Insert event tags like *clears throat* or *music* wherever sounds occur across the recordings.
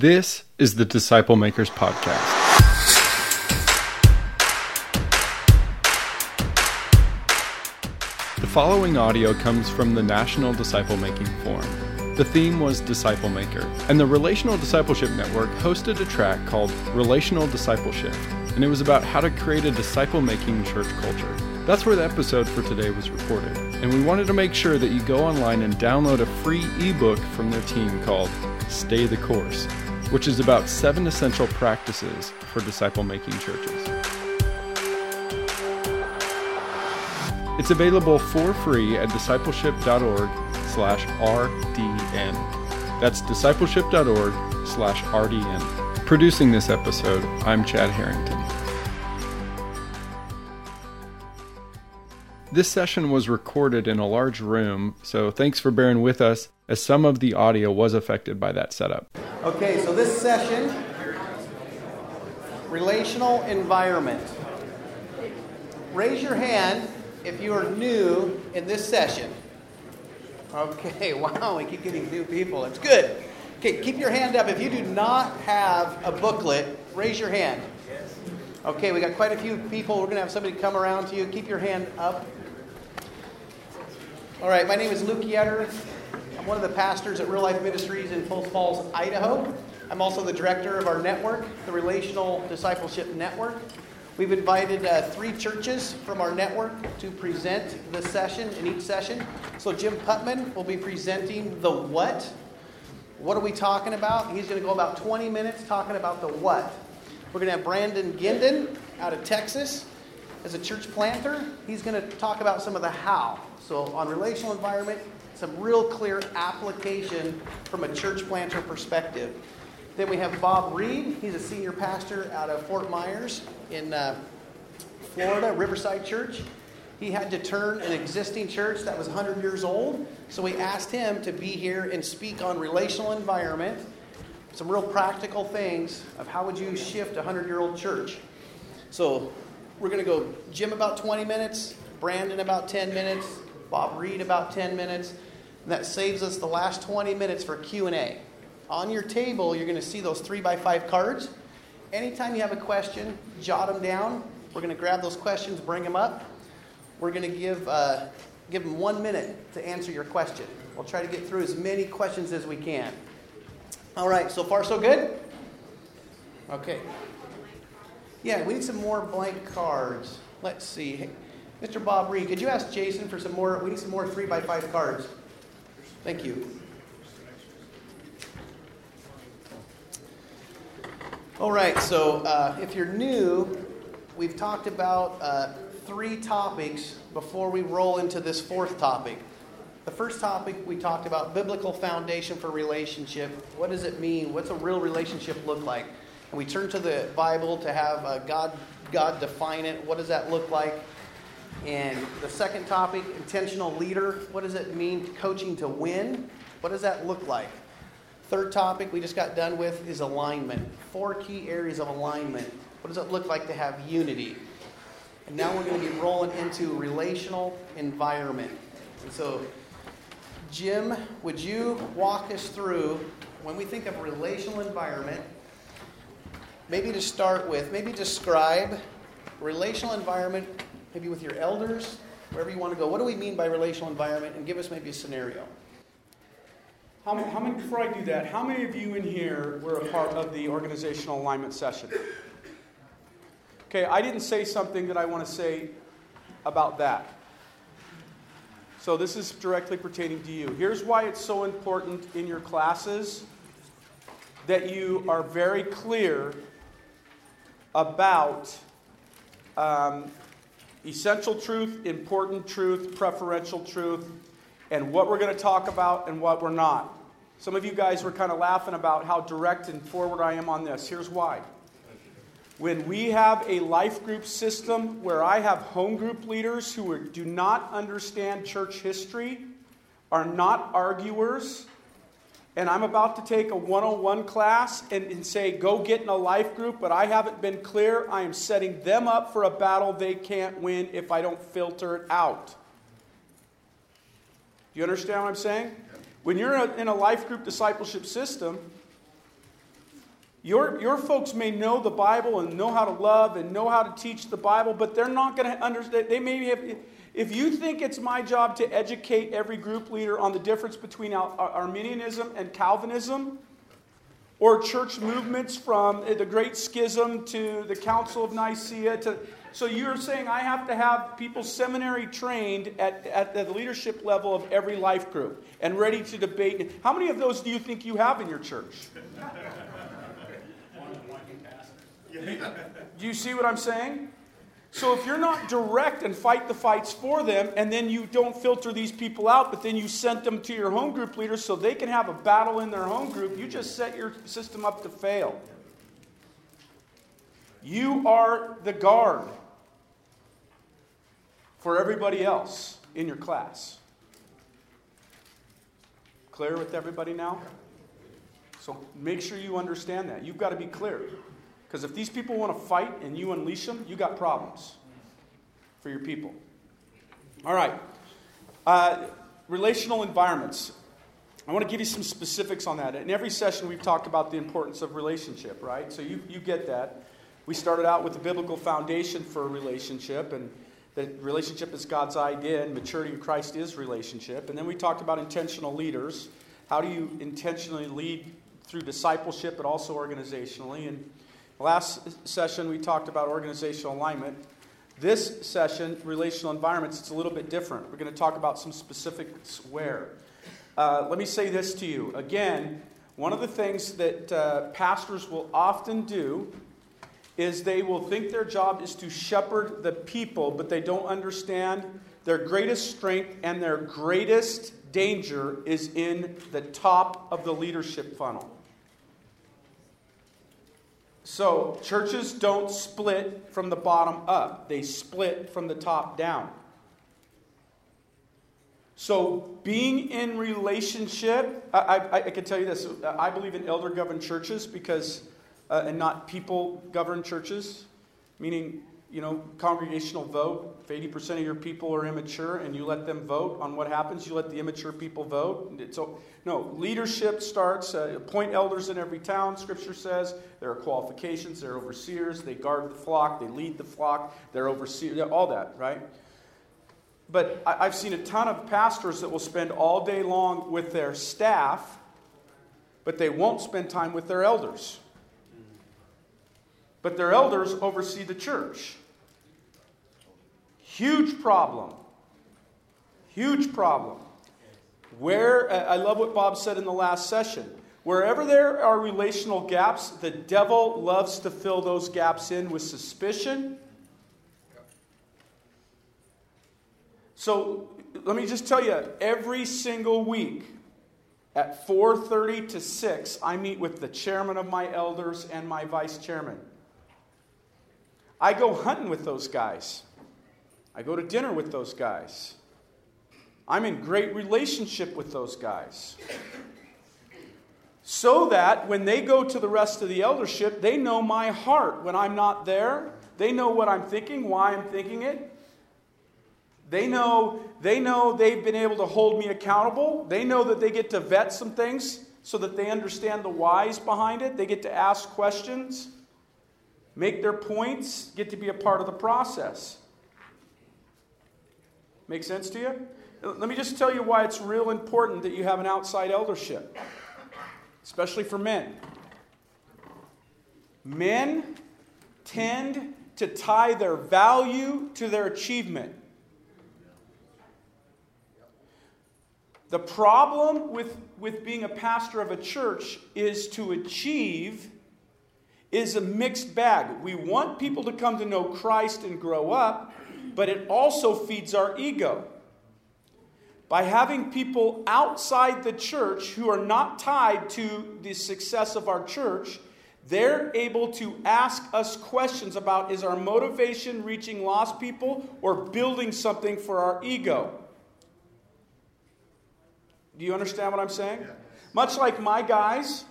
This is the Disciple Makers Podcast. The following audio comes from the National Disciple Making Forum. The theme was Disciple Maker, and the Relational Discipleship Network hosted a track called Relational DiscipleShift, and it was about how to create a disciple making church culture. That's where the episode for today was recorded, and we wanted to make sure that you go online and download a free ebook from their team called Stay the Course, which is about seven essential practices for disciple making churches. It's available for free at discipleship.org slash RDN. That's discipleship.org slash RDN. Producing this episode, I'm Chad Harrington. This session was recorded in a large room, so thanks for bearing with us as some of the audio was affected by that setup. Okay, so this session, relational environment. Raise your hand if you are new in this session. Okay, *laughs* wow, we keep getting new people. It's good. Okay, keep your hand up. If you do not have a booklet, raise your hand. Okay, we got quite a few people. We're going to have somebody come around to you. Keep your hand up. All right, my name is Luke Yetter. One of the pastors at Real Life Ministries in Post Falls, Idaho. I'm also the director of our network, the Relational Discipleship Network. We've invited uh, three churches from our network to present the session in each session. So Jim Putman will be presenting the what. What are we talking about? He's going to go about 20 minutes talking about the what. We're going to have Brandon Guindon out of Texas as a church planter. He's going to talk about some of the how. So on relational environment, some real clear application from a church planter perspective. Then we have Bob Reed. He's a senior pastor out of Fort Myers in uh, Florida, Riverside Church. He had to turn an existing church that was 100 years old, so we asked him to be here and speak on relational environment, some real practical things of how would you shift a 100-year-old church. So we're going to go Jim about 20 minutes, Brandon about 10 minutes, Bob Reed about 10 minutes, and that saves us the last 20 minutes for Q&A. On your table, you're going to see those three by five cards. Anytime you have a question, jot them down. We're going to grab those questions, bring them up. We're going to give, uh, give them one minute to answer your question. We'll try to get through as many questions as we can. All right, so far so good? Okay. Yeah, we need some more blank cards. Let's see. Mr. Bob Reed, could you ask Jason for some more? We need some more three by five cards. Thank you. All right, so uh, if you're new, we've talked about uh, three topics before we roll into this fourth topic. The first topic we talked about biblical foundation for relationship. What does it mean? What's a real relationship look like? And we turn to the Bible to have uh, God God define it. What does that look like? And the second topic, intentional leader. What does it mean coaching to win? What does that look like? Third topic we just got done with is alignment. Four key areas of alignment. What does it look like to have unity? And now we're going to be rolling into relational environment. And so, Jim, would you walk us through when we think of relational environment? Maybe to start with, maybe describe relational environment, maybe with your elders, wherever you want to go. What do we mean by relational environment? And give us maybe a scenario. How many, how many, before I do that, how many of you in here were a part of the organizational alignment session? Okay, I didn't say something that I want to say about that. So this is directly pertaining to you. Here's why it's so important in your classes that you are very clear about um, essential truth, important truth, preferential truth, and what we're going to talk about and what we're not. Some of you guys were kind of laughing about how direct and forward I am on this. Here's why. When we have a life group system where I have home group leaders who do not understand church history, are not arguers, and I'm about to take a 101 class and, and, say, go get in a life group, but I haven't been clear, I am setting them up for a battle they can't win if I don't filter it out. Do you understand what I'm saying? When you're in a life group discipleship system, Your, your folks may know the Bible and know how to love and know how to teach the Bible, but they're not going to understand. They may have, if you think it's my job to educate every group leader on the difference between Arminianism and Calvinism, or church movements from the Great Schism to the Council of Nicaea to so you're saying I have to have people seminary trained at, at the leadership level of every life group and ready to debate. How many of those do you think you have in your church? *laughs* Do you see what I'm saying? So if you're not direct and fight the fights for them, and then you don't filter these people out, but then you sent them to your home group leaders so they can have a battle in their home group, you just set your system up to fail. You are the guard for everybody else in your class. Clear with everybody now? So make sure you understand that. You've got to be clear. Because if these people want to fight and you unleash them, you got problems for your people. All right. Uh, relational environments. I want to give you some specifics on that. In every session, we've talked about the importance of relationship, right? So you, you get that. We started out with the biblical foundation for a relationship, and that relationship is God's idea, and maturity in Christ is relationship. And then we talked about intentional leaders. How do you intentionally lead through discipleship, but also organizationally? And Last session, we talked about organizational alignment. This session, relational environments, it's a little bit different. We're going to talk about some specifics where. Uh, let me say this to you. Again, one of the things that uh, pastors will often do is they will think their job is to shepherd the people, but they don't understand their greatest strength and their greatest danger is in the top of the leadership funnel. So, churches don't split from the bottom up, they split from the top down. So, being in relationship, I, I, I can tell you this I believe in elder governed churches because, uh, and not people governed churches, meaning you know, congregational vote. If 80% of your people are immature and you let them vote on what happens, you let the immature people vote. So, no, leadership starts, uh, appoint elders in every town, scripture says. There are qualifications, they're overseers, they guard the flock, they lead the flock, they're overseers, all that, right? But I, I've seen a ton of pastors that will spend all day long with their staff, but they won't spend time with their elders but their elders oversee the church. Huge problem. Huge problem. Where, I love what Bob said in the last session. Wherever there are relational gaps, the devil loves to fill those gaps in with suspicion. So let me just tell you, every single week at 4:30 to 6, I meet with the chairman of my elders and my vice chairman. I go hunting with those guys. I go to dinner with those guys. I'm in great relationship with those guys. So that when they go to the rest of the eldership, they know my heart when I'm not there. They know what I'm thinking, why I'm thinking it. They know, they know they've been able to hold me accountable. They know that they get to vet some things so that they understand the whys behind it. They get to ask questions make their points, get to be a part of the process. Make sense to you? Let me just tell you why it's real important that you have an outside eldership, especially for men. Men tend to tie their value to their achievement. The problem with, with being a pastor of a church is to achieve is a mixed bag. We want people to come to know Christ and grow up, but it also feeds our ego. By having people outside the church who are not tied to the success of our church, they're able to ask us questions about is our motivation reaching lost people or building something for our ego? Do you understand what I'm saying? Much like my guys,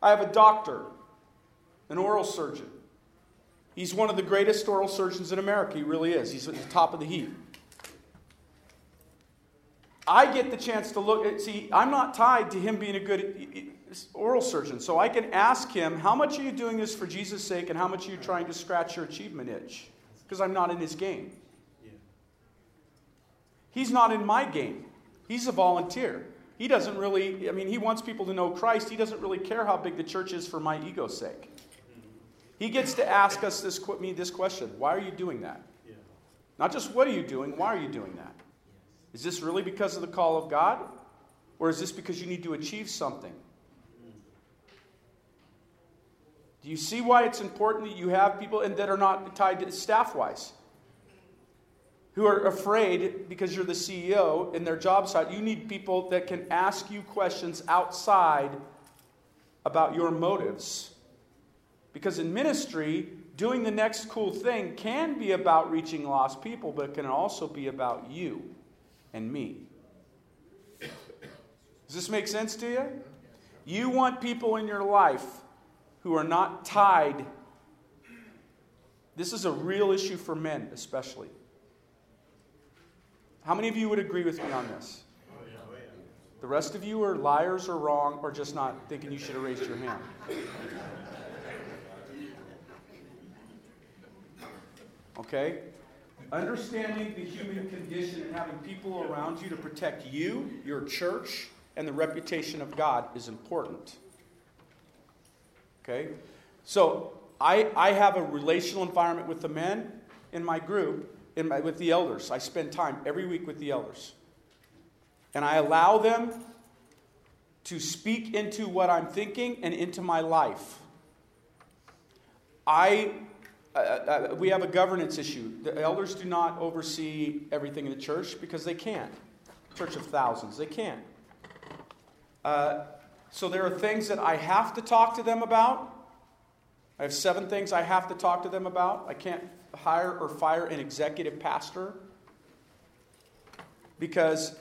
I have a doctor an oral surgeon. He's one of the greatest oral surgeons in America. He really is. He's at the top of the heap. I get the chance to look at, see, I'm not tied to him being a good, oral surgeon, so I can ask him, How much are you doing this for Jesus' sake, and how much are you trying to scratch your achievement itch? Because I'm not in his game. He's not in my game. He's a volunteer. He doesn't really, I mean, he wants people to know Christ. He doesn't really care how big the church is for my ego's sake. He gets to ask us this, me this question Why are you doing that? Not just what are you doing, why are you doing that? Is this really because of the call of God? Or is this because you need to achieve something? Do you see why it's important that you have people and that are not tied to staff wise? Who are afraid because you're the CEO in their job site. You need people that can ask you questions outside about your motives. Because in ministry, doing the next cool thing can be about reaching lost people, but it can also be about you and me. Does this make sense to you? You want people in your life who are not tied. This is a real issue for men, especially. How many of you would agree with me on this? The rest of you are liars or wrong or just not thinking you should have raised your hand. Okay? Understanding the human condition and having people around you to protect you, your church, and the reputation of God is important. Okay? So I, I have a relational environment with the men in my group, in my, with the elders. I spend time every week with the elders. And I allow them to speak into what I'm thinking and into my life. I, uh, uh, we have a governance issue. The elders do not oversee everything in the church because they can't. Church of thousands, they can't. Uh, so there are things that I have to talk to them about. I have seven things I have to talk to them about. I can't hire or fire an executive pastor because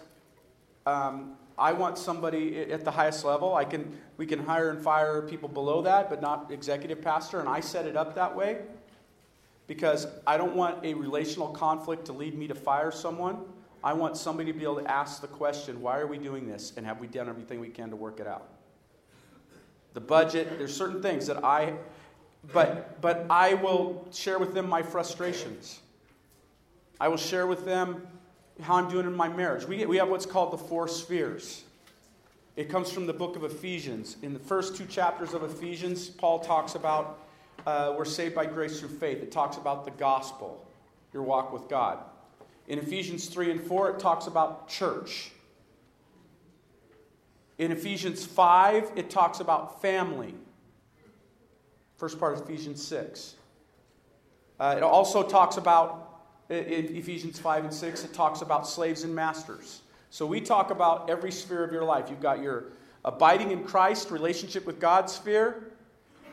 um, I want somebody at the highest level. I can, we can hire and fire people below that, but not executive pastor. And I set it up that way because I don't want a relational conflict to lead me to fire someone. I want somebody to be able to ask the question, why are we doing this? And have we done everything we can to work it out? The budget, there's certain things that I, but, but I will share with them my frustrations. I will share with them how I'm doing in my marriage. We, we have what's called the four spheres. It comes from the book of Ephesians. In the first two chapters of Ephesians, Paul talks about uh, we're saved by grace through faith. It talks about the gospel, your walk with God. In Ephesians 3 and 4, it talks about church. In Ephesians 5, it talks about family. First part of Ephesians 6. Uh, it also talks about, in Ephesians 5 and 6, it talks about slaves and masters. So we talk about every sphere of your life. You've got your abiding in Christ, relationship with God sphere.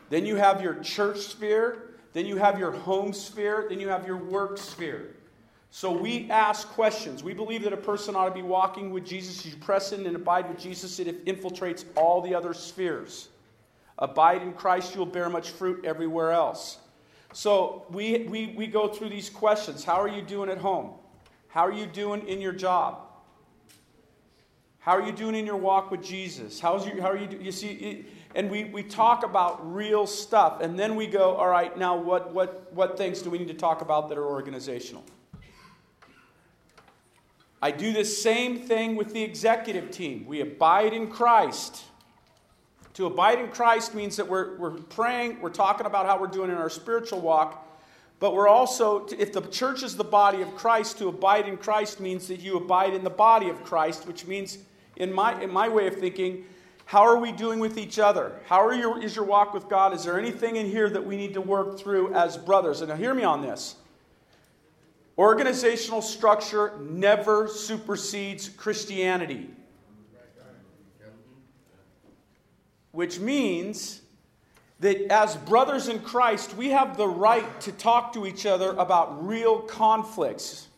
Then you have your church sphere. Then you have your home sphere. Then you have your work sphere. So we ask questions. We believe that a person ought to be walking with Jesus. You press in and abide with Jesus, it infiltrates all the other spheres. Abide in Christ, you'll bear much fruit everywhere else. So we, we, we go through these questions. How are you doing at home? How are you doing in your job? How are you doing in your walk with Jesus? How's your, how are you, you see, and we, we talk about real stuff. And then we go, all right, now what, what, what things do we need to talk about that are organizational? I do the same thing with the executive team. We abide in Christ. To abide in Christ means that we're, we're praying, we're talking about how we're doing in our spiritual walk, but we're also, if the church is the body of Christ, to abide in Christ means that you abide in the body of Christ, which means, in my, in my way of thinking, how are we doing with each other? How are your, is your walk with God? Is there anything in here that we need to work through as brothers? And now, hear me on this. Organizational structure never supersedes Christianity. Which means that as brothers in Christ, we have the right to talk to each other about real conflicts.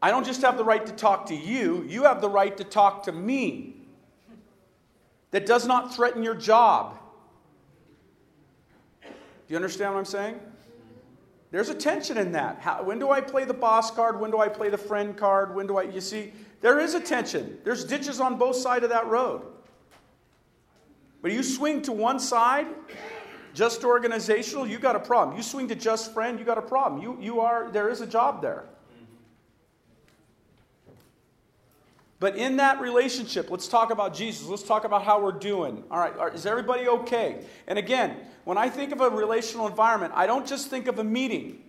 I don't just have the right to talk to you, you have the right to talk to me. That does not threaten your job. Do you understand what I'm saying? There's a tension in that. How, when do I play the boss card? When do I play the friend card? When do I, you see, there is a tension. There's ditches on both sides of that road. But you swing to one side, just organizational, you got a problem. You swing to just friend, you got a problem. You, you are, there is a job there. But in that relationship, let's talk about Jesus. Let's talk about how we're doing. All right, is everybody okay? And again, when I think of a relational environment, I don't just think of a meeting.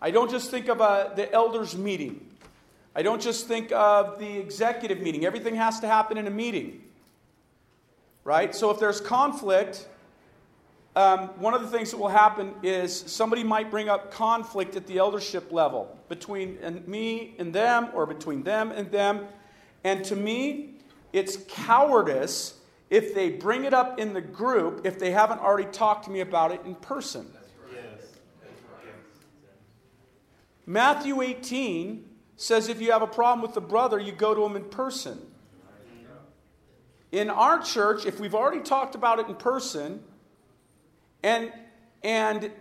I don't just think of a, the elders' meeting. I don't just think of the executive meeting. Everything has to happen in a meeting. Right? So if there's conflict, um, one of the things that will happen is somebody might bring up conflict at the eldership level between me and them, or between them and them. And to me, it's cowardice if they bring it up in the group if they haven't already talked to me about it in person. Matthew 18 says if you have a problem with the brother, you go to him in person. In our church, if we've already talked about it in person, and and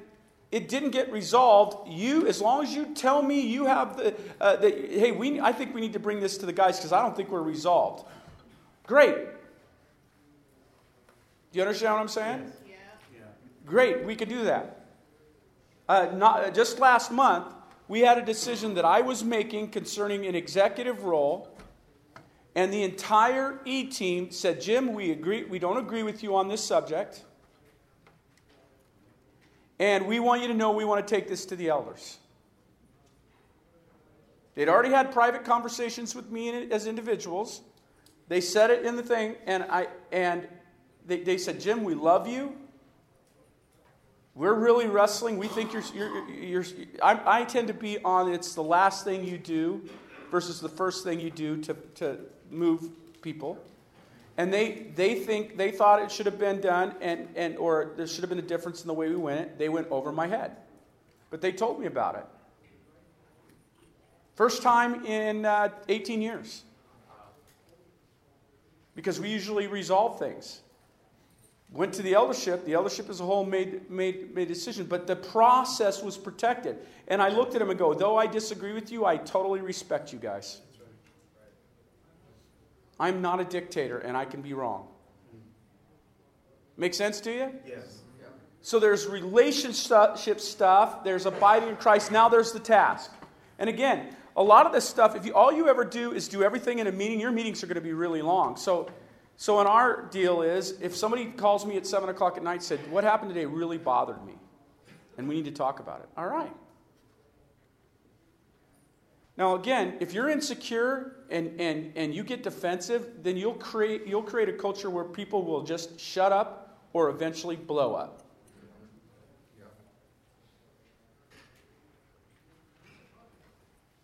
it didn't get resolved. You as long as you tell me you have the, uh, the hey we i think we need to bring this to the guys because i don't think we're resolved. Great. Do you understand what i'm saying? Yeah. great. We could do that. Uh, not, just last month we had a decision that i was making concerning an executive role and the entire e-team said jim we agree we don't agree with you on this subject and we want you to know we want to take this to the elders. They'd already had private conversations with me as individuals. They said it in the thing, and, I, and they, they said, Jim, we love you. We're really wrestling. We think you're, you're, you're I, I tend to be on it's the last thing you do versus the first thing you do to, to move people and they, they think they thought it should have been done and, and or there should have been a difference in the way we went. It they went over my head. But they told me about it. First time in uh, 18 years. Because we usually resolve things. Went to the eldership. The eldership as a whole made, made, made a decision but the process was protected. And i looked at him and go though i disagree with you i totally respect you guys I'm not a dictator and I can be wrong. Make sense to you? Yes. So there's relationship stuff, there's abiding in Christ, now there's the task. And again, a lot of this stuff, if you, all you ever do is do everything in a meeting, your meetings are going to be really long. So, so in our deal is, if somebody calls me at 7 o'clock at night and said, what happened today really bothered me, and we need to talk about it. All right. Now, again, if you're insecure and, and, and you get defensive, then you'll create, you'll create a culture where people will just shut up or eventually blow up.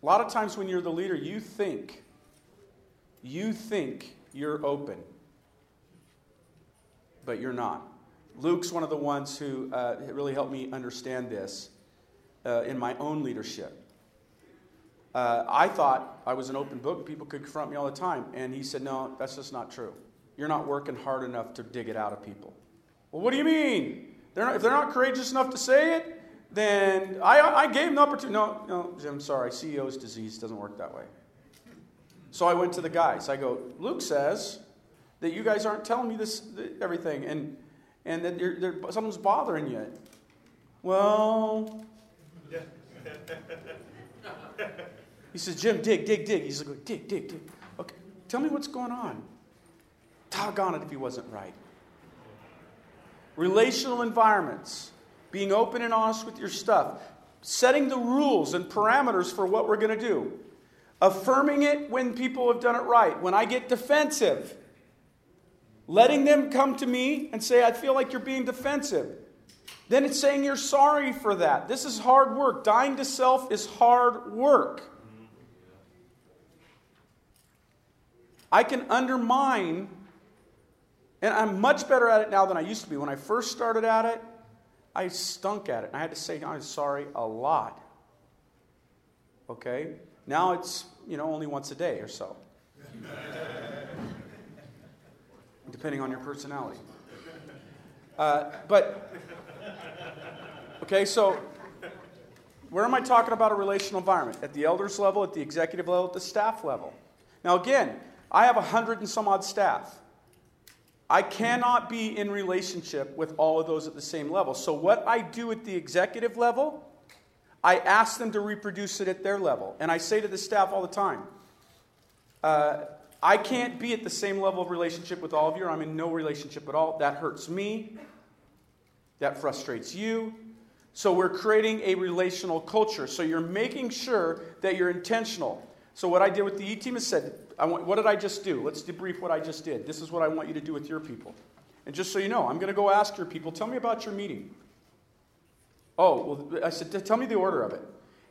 A lot of times when you're the leader, you think, you think you're open, but you're not. Luke's one of the ones who uh, really helped me understand this uh, in my own leadership. Uh, I thought I was an open book and people could confront me all the time. And he said, No, that's just not true. You're not working hard enough to dig it out of people. Well, what do you mean? They're not, if they're not courageous enough to say it, then I, I gave them the opportunity. No, no, Jim, sorry. CEO's disease doesn't work that way. So I went to the guys. I go, Luke says that you guys aren't telling me this everything, and and that you're, something's bothering you. Well. *laughs* *laughs* He says, Jim, dig, dig, dig. He's like, dig, dig, dig. Okay, tell me what's going on. Doggone it if he wasn't right. Relational environments, being open and honest with your stuff, setting the rules and parameters for what we're going to do, affirming it when people have done it right. When I get defensive, letting them come to me and say, I feel like you're being defensive. Then it's saying you're sorry for that. This is hard work. Dying to self is hard work. I can undermine, and I'm much better at it now than I used to be. When I first started at it, I stunk at it. And I had to say, I'm sorry a lot. Okay? Now it's, you know, only once a day or so. *laughs* Depending on your personality. Uh, but, okay, so where am I talking about a relational environment? At the elders level, at the executive level, at the staff level. Now, again, I have a hundred and some odd staff. I cannot be in relationship with all of those at the same level. So, what I do at the executive level, I ask them to reproduce it at their level. And I say to the staff all the time, uh, I can't be at the same level of relationship with all of you. I'm in no relationship at all. That hurts me. That frustrates you. So we're creating a relational culture. So you're making sure that you're intentional. So what I did with the E team is said, want, what did I just do? Let's debrief what I just did. This is what I want you to do with your people. And just so you know, I'm going to go ask your people, tell me about your meeting. Oh, well, I said, tell me the order of it.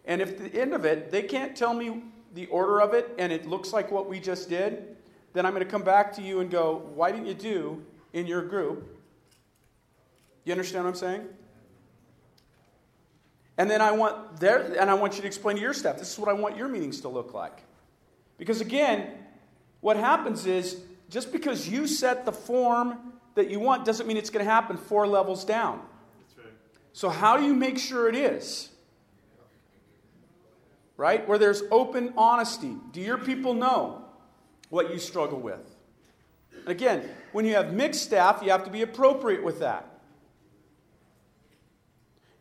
And if at the end of it, they can't tell me the order of it and it looks like what we just did, then I'm going to come back to you and go, why didn't you do in your group? You understand what I'm saying? And then I want there, and I want you to explain to your staff, this is what I want your meetings to look like. Because again, what happens is just because you set the form that you want doesn't mean it's going to happen four levels down. Right. So, how do you make sure it is? Right? Where there's open honesty. Do your people know what you struggle with? Again, when you have mixed staff, you have to be appropriate with that.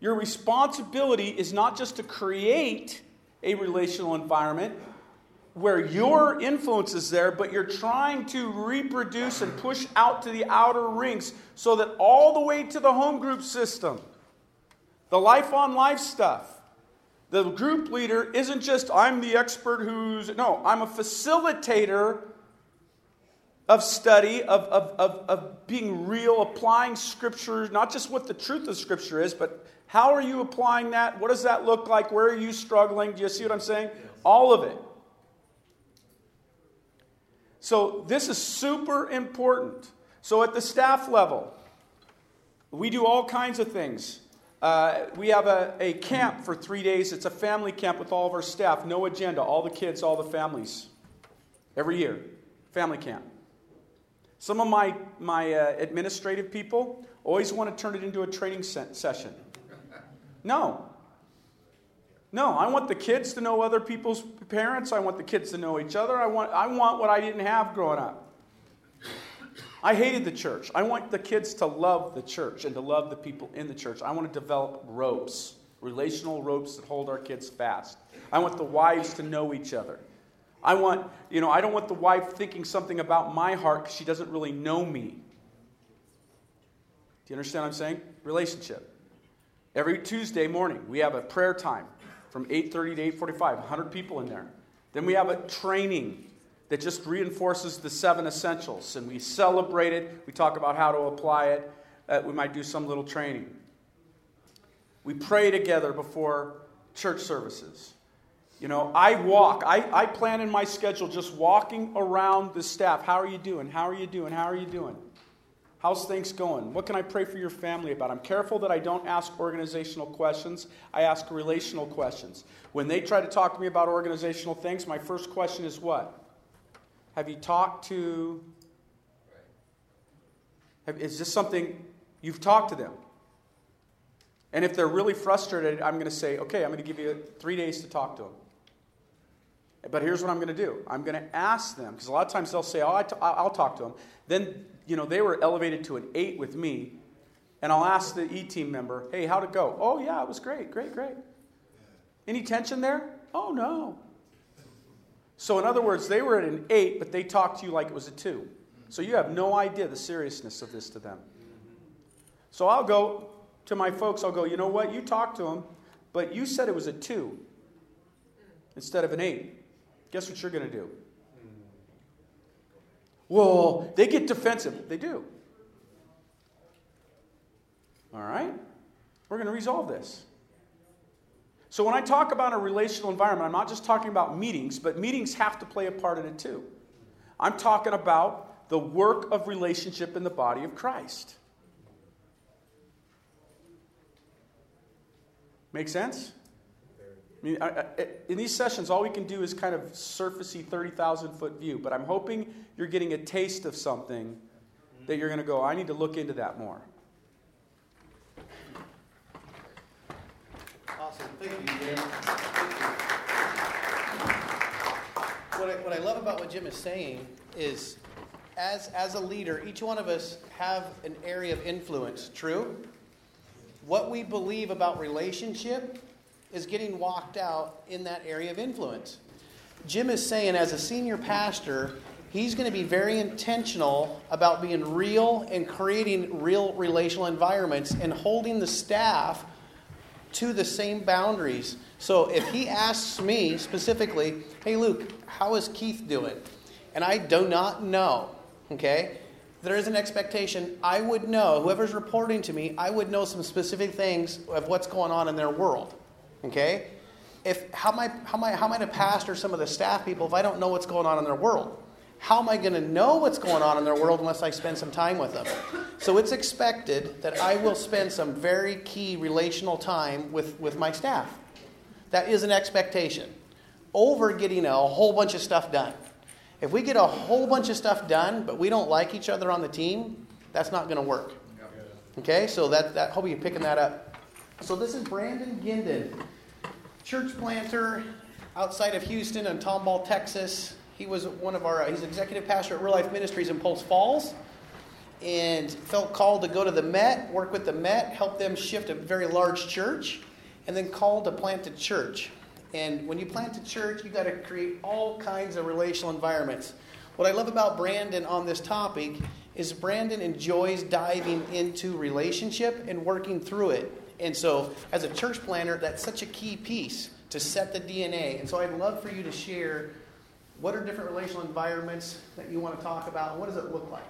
Your responsibility is not just to create a relational environment where your influence is there, but you're trying to reproduce and push out to the outer rings so that all the way to the home group system, the life on life stuff, the group leader isn't just I'm the expert who's, no, I'm a facilitator of study, of, of, of, of being real, applying scripture, not just what the truth of scripture is, but how are you applying that? What does that look like? Where are you struggling? Do you see what I'm saying? Yes. All of it. So, this is super important. So, at the staff level, we do all kinds of things. Uh, we have a, a camp for three days. It's a family camp with all of our staff. No agenda. All the kids, all the families. Every year. Family camp. Some of my, my uh, administrative people always want to turn it into a training se- session. No. No, I want the kids to know other people's parents. I want the kids to know each other. I want, I want what I didn't have growing up. I hated the church. I want the kids to love the church and to love the people in the church. I want to develop ropes, relational ropes that hold our kids fast. I want the wives to know each other. I want, you know, I don't want the wife thinking something about my heart because she doesn't really know me. Do you understand what I'm saying? Relationship. Every Tuesday morning, we have a prayer time from 8:30 to 8:45, 100 people in there. Then we have a training that just reinforces the seven essentials, and we celebrate it. We talk about how to apply it. Uh, we might do some little training. We pray together before church services. You know, I walk. I, I plan in my schedule just walking around the staff. How are you doing? How are you doing? How are you doing? How's things going? What can I pray for your family about? I'm careful that I don't ask organizational questions. I ask relational questions. When they try to talk to me about organizational things, my first question is what? Have you talked to. Is this something you've talked to them? And if they're really frustrated, I'm going to say, okay, I'm going to give you three days to talk to them. But here's what I'm going to do I'm going to ask them, because a lot of times they'll say, oh, i t- I'll talk to them. Then you know, they were elevated to an eight with me. And I'll ask the E team member, hey, how'd it go? Oh, yeah, it was great, great, great. Any tension there? Oh, no. So, in other words, they were at an eight, but they talked to you like it was a two. So, you have no idea the seriousness of this to them. So, I'll go to my folks, I'll go, you know what? You talked to them, but you said it was a two instead of an eight. Guess what you're going to do? Well, they get defensive. They do. All right? We're going to resolve this. So, when I talk about a relational environment, I'm not just talking about meetings, but meetings have to play a part in it too. I'm talking about the work of relationship in the body of Christ. Make sense? I mean, in these sessions, all we can do is kind of surfacey 30,000 foot view, but I'm hoping you're getting a taste of something that you're going to go, I need to look into that more. Awesome. Thank you, Jim. What I, what I love about what Jim is saying is as, as a leader, each one of us have an area of influence, true? What we believe about relationship is getting walked out in that area of influence. Jim is saying, as a senior pastor, he's going to be very intentional about being real and creating real relational environments and holding the staff to the same boundaries. So if he asks me specifically, hey, Luke, how is Keith doing? And I do not know, okay? There is an expectation. I would know, whoever's reporting to me, I would know some specific things of what's going on in their world, okay? If, how, am I, how, am I, how am I to pastor some of the staff people if I don't know what's going on in their world? how am I going to know what's going on in their world unless I spend some time with them? So it's expected that I will spend some very key relational time with, with my staff. That is an expectation over getting a whole bunch of stuff done. If we get a whole bunch of stuff done, but we don't like each other on the team, that's not going to work. Okay, so that, that hope you're picking that up. So this is Brandon Guindon, church planter outside of Houston in Tomball, Texas. He was one of our, uh, he's executive pastor at Real Life Ministries in Post Falls and felt called to go to the Met, work with the Met, help them shift a very large church, and then called to plant a church. And when you plant a church, you got to create all kinds of relational environments. What I love about Brandon on this topic is Brandon enjoys diving into relationship and working through it. And so, as a church planter, that's such a key piece to set the DNA. And so, I'd love for you to share what are different relational environments that you want to talk about? And what does it look like?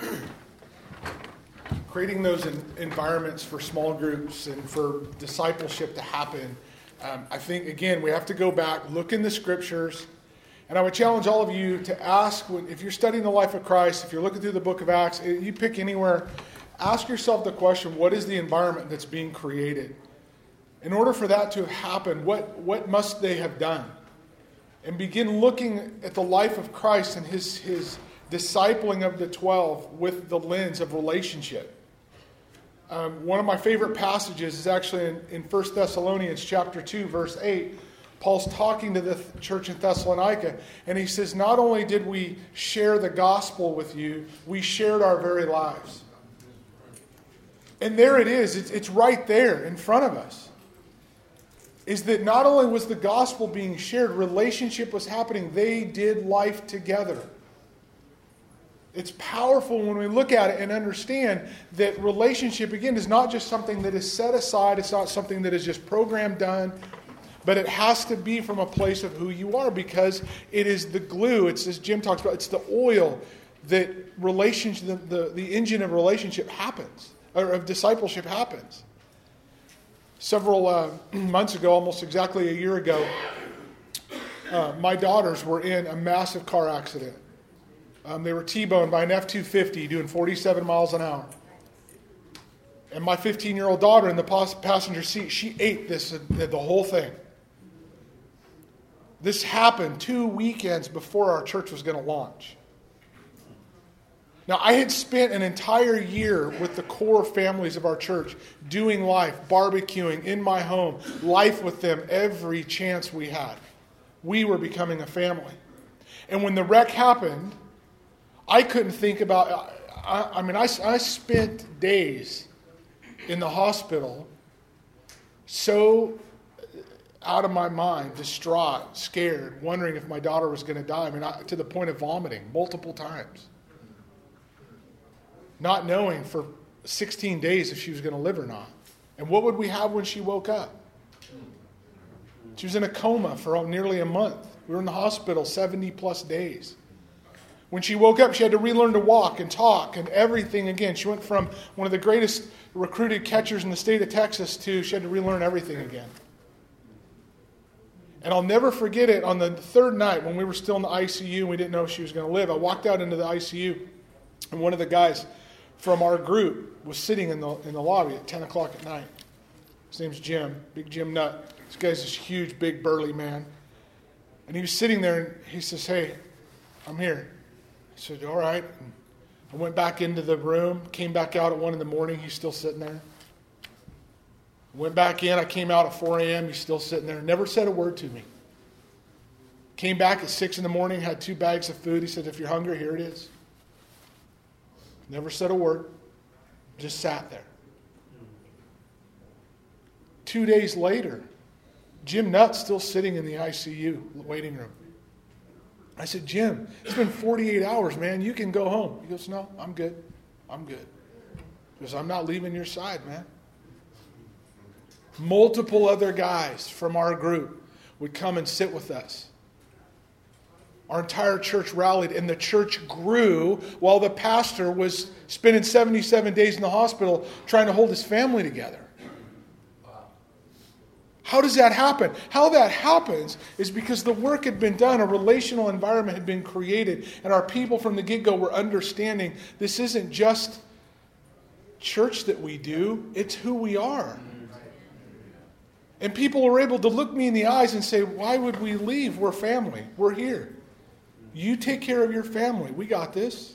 *clears throat* Creating those environments for small groups and for discipleship to happen. Um, I think, again, we have to go back, look in the scriptures, and I would challenge all of you to ask if you're studying the life of Christ, if you're looking through the book of Acts, you pick anywhere, ask yourself the question what is the environment that's being created? In order for that to happen, what, what must they have done? and begin looking at the life of Christ and his, his discipling of the 12 with the lens of relationship. Um, one of my favorite passages is actually in, in 1 Thessalonians chapter 2, verse 8. Paul's talking to the church in Thessalonica, and he says, Not only did we share the gospel with you, we shared our very lives. And there it is, it's, it's right there in front of us is that not only was the gospel being shared, relationship was happening, they did life together. It's powerful when we look at it and understand that relationship, again, is not just something that is set aside, it's not something that is just programmed done, but it has to be from a place of who you are because it is the glue. It's as Jim talks about, it's the oil that relationship, the, the, the engine of relationship happens, or of discipleship happens. Several uh, *clears throat* months ago, almost exactly a year ago, uh, my daughters were in a massive car accident. Um, they were T boned by an F 250 doing 47 miles an hour. And my 15 year old daughter in the passenger seat, she ate this, the whole thing. This happened two weekends before our church was going to launch. Now, I had spent an entire year with the core families of our church doing life, barbecuing in my home, life with them every chance we had. We were becoming a family. And when the wreck happened, I couldn't think about I, I mean, I, I spent days in the hospital so out of my mind, distraught, scared, wondering if my daughter was going to die. I mean, I, to the point of vomiting multiple times not knowing for 16 days if she was going to live or not. And what would we have when she woke up? She was in a coma for nearly a month. We were in the hospital 70 plus days. When she woke up, she had to relearn to walk and talk and everything again. She went from one of the greatest recruited catchers in the state of Texas to she had to relearn everything again. And I'll never forget it on the third night when we were still in the ICU and we didn't know if she was going to live. I walked out into the ICU and one of the guys from our group was sitting in the, in the lobby at 10 o'clock at night. His name's Jim, Big Jim Nutt. This guy's this huge, big, burly man. And he was sitting there and he says, Hey, I'm here. I said, All right. And I went back into the room, came back out at 1 in the morning. He's still sitting there. Went back in. I came out at 4 a.m. He's still sitting there. Never said a word to me. Came back at 6 in the morning, had two bags of food. He said, If you're hungry, here it is. Never said a word, just sat there. Two days later, Jim Nutt's still sitting in the ICU waiting room. I said, Jim, it's been 48 hours, man. You can go home. He goes, No, I'm good. I'm good. Because I'm not leaving your side, man. Multiple other guys from our group would come and sit with us. Our entire church rallied, and the church grew while the pastor was spending 77 days in the hospital trying to hold his family together. How does that happen? How that happens is because the work had been done, a relational environment had been created, and our people from the get go were understanding this isn't just church that we do, it's who we are. And people were able to look me in the eyes and say, Why would we leave? We're family, we're here. You take care of your family. We got this.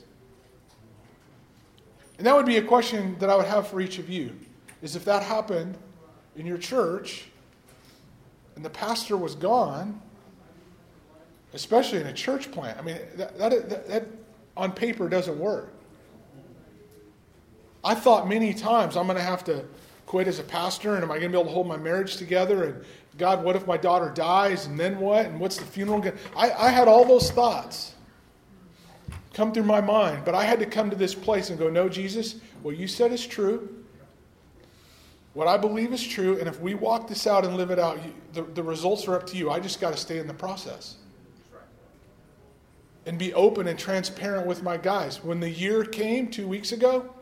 And that would be a question that I would have for each of you is if that happened in your church and the pastor was gone, especially in a church plant. I mean, that, that, that, that on paper doesn't work. I thought many times I'm going to have to quit as a pastor and am I going to be able to hold my marriage together? And God, what if my daughter dies? And then what? And what's the funeral going I, I had all those thoughts come through my mind, but I had to come to this place and go, no, Jesus, what you said is true. What I believe is true, and if we walk this out and live it out, you, the, the results are up to you. I just got to stay in the process. And be open and transparent with my guys. When the year came two weeks ago,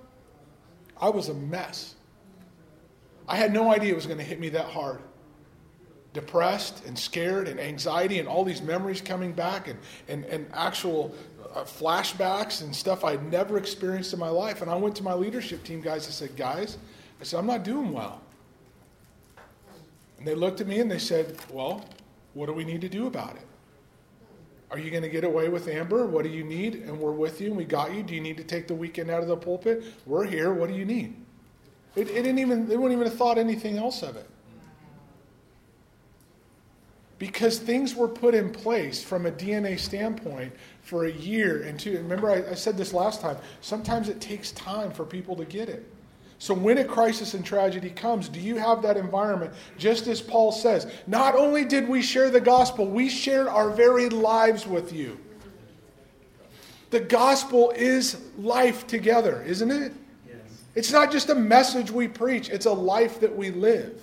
I was a mess. I had no idea it was going to hit me that hard. Depressed and scared and anxiety and all these memories coming back and, and, and actual uh, flashbacks and stuff I'd never experienced in my life. And I went to my leadership team guys and said, Guys, I said, I'm not doing well. And they looked at me and they said, Well, what do we need to do about it? Are you going to get away with Amber? What do you need? And we're with you and we got you. Do you need to take the weekend out of the pulpit? We're here. What do you need? It, it didn't even, they wouldn't even have thought anything else of it. Because things were put in place from a DNA standpoint for a year and two. Remember, I, I said this last time. Sometimes it takes time for people to get it. So when a crisis and tragedy comes, do you have that environment? Just as Paul says, not only did we share the gospel, we shared our very lives with you. The gospel is life together, isn't it? Yes. It's not just a message we preach, it's a life that we live.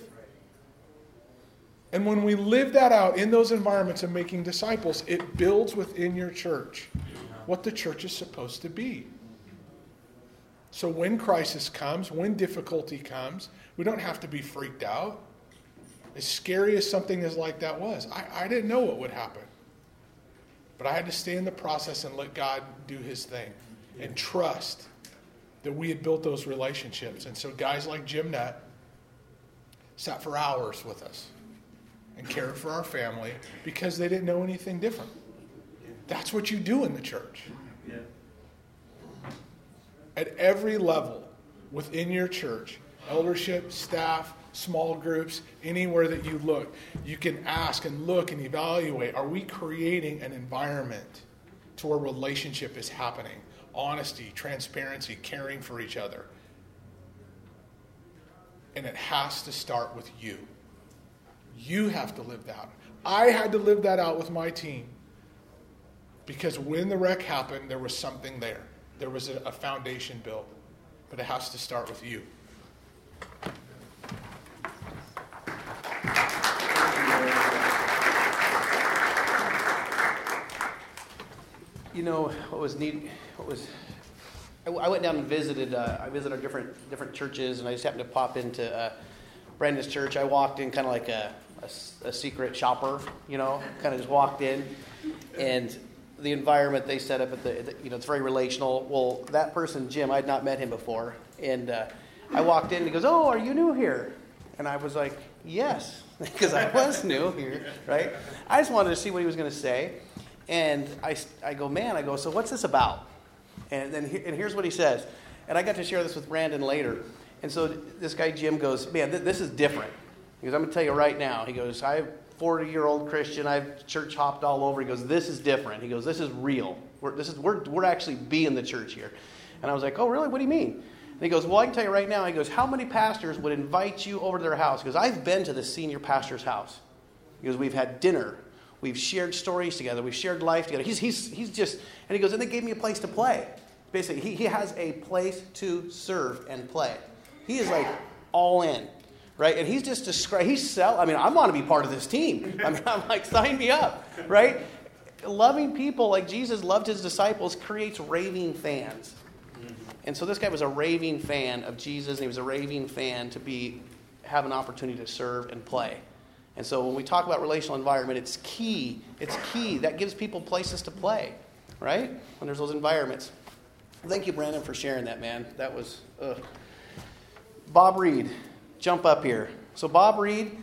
And when we live that out in those environments of making disciples, it builds within your church what the church is supposed to be. So when crisis comes, when difficulty comes, we don't have to be freaked out. As scary as something as like that was, I, I didn't know what would happen. But I had to stay in the process and let God do his thing and trust that we had built those relationships. And so guys like Jim Nutt sat for hours with us and cared for our family because they didn't know anything different. That's what you do in the church at every level within your church eldership, staff, small groups, anywhere that you look, you can ask and look and evaluate are we creating an environment to where relationship is happening? Honesty, transparency, caring for each other. And it has to start with you. You have to live that. Out. I had to live that out with my team because when the wreck happened, there was something there there was a, a foundation built, but it has to start with you. You know what was neat? What was I, went down and visited. Uh, I visited different different churches, and I just happened to pop into uh, Brandon's church. I walked in kind of like a, a, a secret shopper, you know, kind of just walked in, and the environment they set up at the, you know, it's very relational. Well, that person, Jim, I had not met him before. And uh, I walked in and he goes, Oh, are you new here? And I was like, Yes, *laughs* because I was new here, right? I just wanted to see what he was going to say. And I, I go, Man, I go, So what's this about? And then and here's what he says. And I got to share this with Brandon later. And so this guy, Jim, goes, Man, th- this is different. He goes, I'm going to tell you right now. He goes, I'm a 40 year old Christian. I've church hopped all over. He goes, This is different. He goes, This is real. We're, this is, we're, we're actually being the church here. And I was like, Oh, really? What do you mean? And he goes, Well, I can tell you right now. He goes, How many pastors would invite you over to their house? Because I've been to the senior pastor's house. Because we've had dinner. We've shared stories together. We've shared life together. He's, he's, he's just, and he goes, And they gave me a place to play. Basically, he, he has a place to serve and play. He is like all in right? And he's just describing, he's sell. I mean, I want to be part of this team. I mean, *laughs* I'm like, sign me up, right? Loving people like Jesus loved his disciples creates raving fans. And so this guy was a raving fan of Jesus, and he was a raving fan to be have an opportunity to serve and play. And so when we talk about relational environment, it's key. It's key. That gives people places to play, right? When there's those environments. Thank you, Brandon, for sharing that, man. That was. Ugh. Bob Reed, jump up here. So, Bob Reed,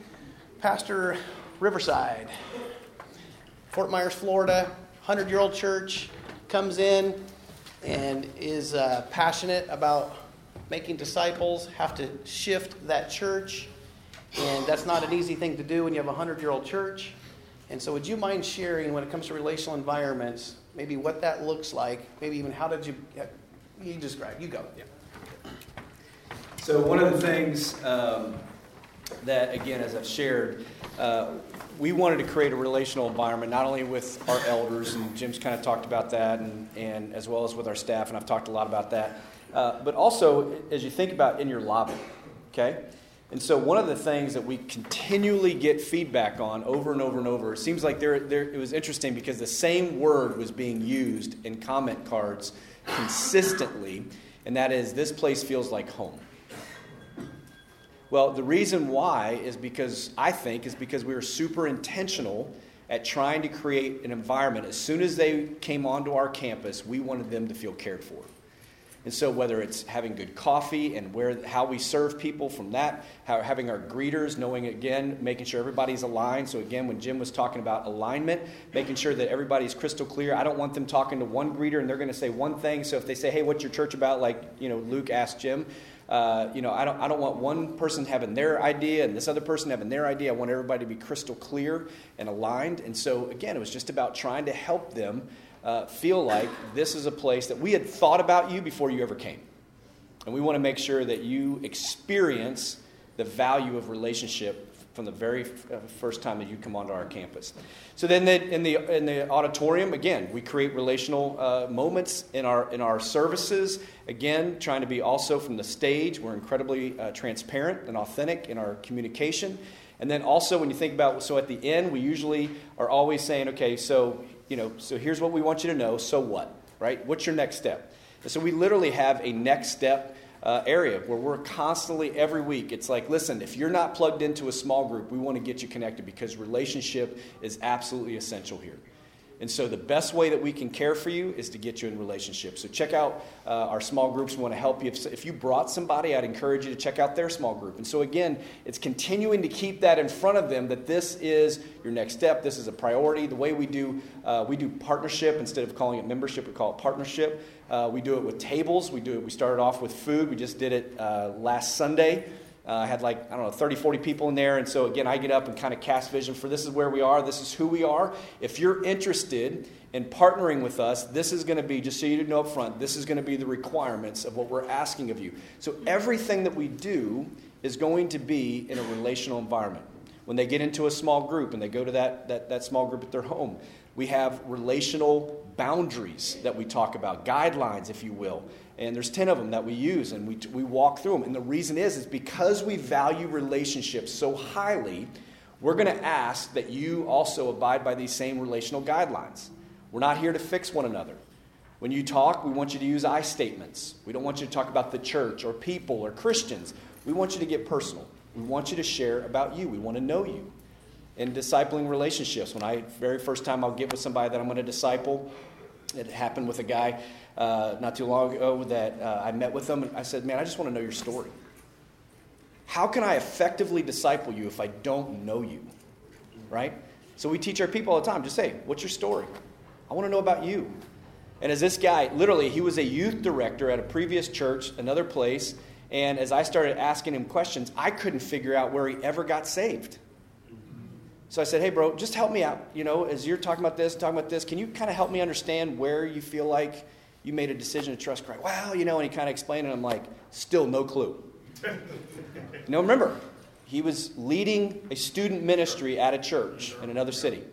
Pastor Riverside, Fort Myers, Florida, 100 year old church, comes in and is uh, passionate about making disciples, have to shift that church. And that's not an easy thing to do when you have a 100 year old church. And so, would you mind sharing when it comes to relational environments, maybe what that looks like, maybe even how did you, you describe, you go. Yeah. So, one of the things um, that, again, as I've shared, uh, we wanted to create a relational environment not only with our elders, and Jim's kind of talked about that, and, and as well as with our staff, and I've talked a lot about that, uh, but also as you think about in your lobby, okay? And so, one of the things that we continually get feedback on over and over and over, it seems like there, there, it was interesting because the same word was being used in comment cards consistently, and that is this place feels like home. Well, the reason why is because I think is because we were super intentional at trying to create an environment. As soon as they came onto our campus, we wanted them to feel cared for. And so, whether it's having good coffee and where how we serve people from that, how, having our greeters, knowing again, making sure everybody's aligned. So again, when Jim was talking about alignment, making sure that everybody's crystal clear. I don't want them talking to one greeter and they're going to say one thing. So if they say, "Hey, what's your church about?" Like you know, Luke asked Jim, uh, you know, I don't, I don't want one person having their idea and this other person having their idea. I want everybody to be crystal clear and aligned. And so, again, it was just about trying to help them uh, feel like this is a place that we had thought about you before you ever came. And we want to make sure that you experience the value of relationship from the very uh, first time that you come onto our campus. So then, the, in the in the auditorium, again, we create relational uh, moments in our in our services. Again, trying to be also from the stage. We're incredibly uh, transparent and authentic in our communication. And then also, when you think about so at the end, we usually are always saying, okay, so you know, so here's what we want you to know. So what, right? What's your next step? And so we literally have a next step uh, area where we're constantly every week it's like listen if you're not plugged into a small group we want to get you connected because relationship is absolutely essential here. And so the best way that we can care for you is to get you in relationship. So check out uh, our small groups. We want to help you. If, if you brought somebody i'd encourage you to check out their small group. And so again it's continuing to keep that in front of them that this is your next step. This is a priority. The way we do uh, we do partnership instead of calling it membership we call it partnership uh, we do it with tables. We do it. We started off with food. We just did it uh, last Sunday. Uh, I had like, I don't know, 30, 40 people in there. And so, again, I get up and kind of cast vision for this is where we are, this is who we are. If you're interested in partnering with us, this is going to be, just so you know up front, this is going to be the requirements of what we're asking of you. So, everything that we do is going to be in a relational environment. When they get into a small group and they go to that, that, that small group at their home, we have relational boundaries that we talk about, guidelines, if you will. And there's 10 of them that we use, and we, we walk through them. And the reason is, is because we value relationships so highly, we're going to ask that you also abide by these same relational guidelines. We're not here to fix one another. When you talk, we want you to use I statements. We don't want you to talk about the church or people or Christians. We want you to get personal. We want you to share about you. We want to know you in discipling relationships. When I, very first time I'll get with somebody that I'm going to disciple, it happened with a guy uh, not too long ago that uh, I met with him. And I said, Man, I just want to know your story. How can I effectively disciple you if I don't know you? Right? So we teach our people all the time just say, What's your story? I want to know about you. And as this guy, literally, he was a youth director at a previous church, another place. And as I started asking him questions, I couldn't figure out where he ever got saved. So I said, hey, bro, just help me out. You know, as you're talking about this, talking about this, can you kind of help me understand where you feel like you made a decision to trust Christ? Well, you know, and he kind of explained it. And I'm like, still no clue. *laughs* you know, remember, he was leading a student ministry at a church in another city.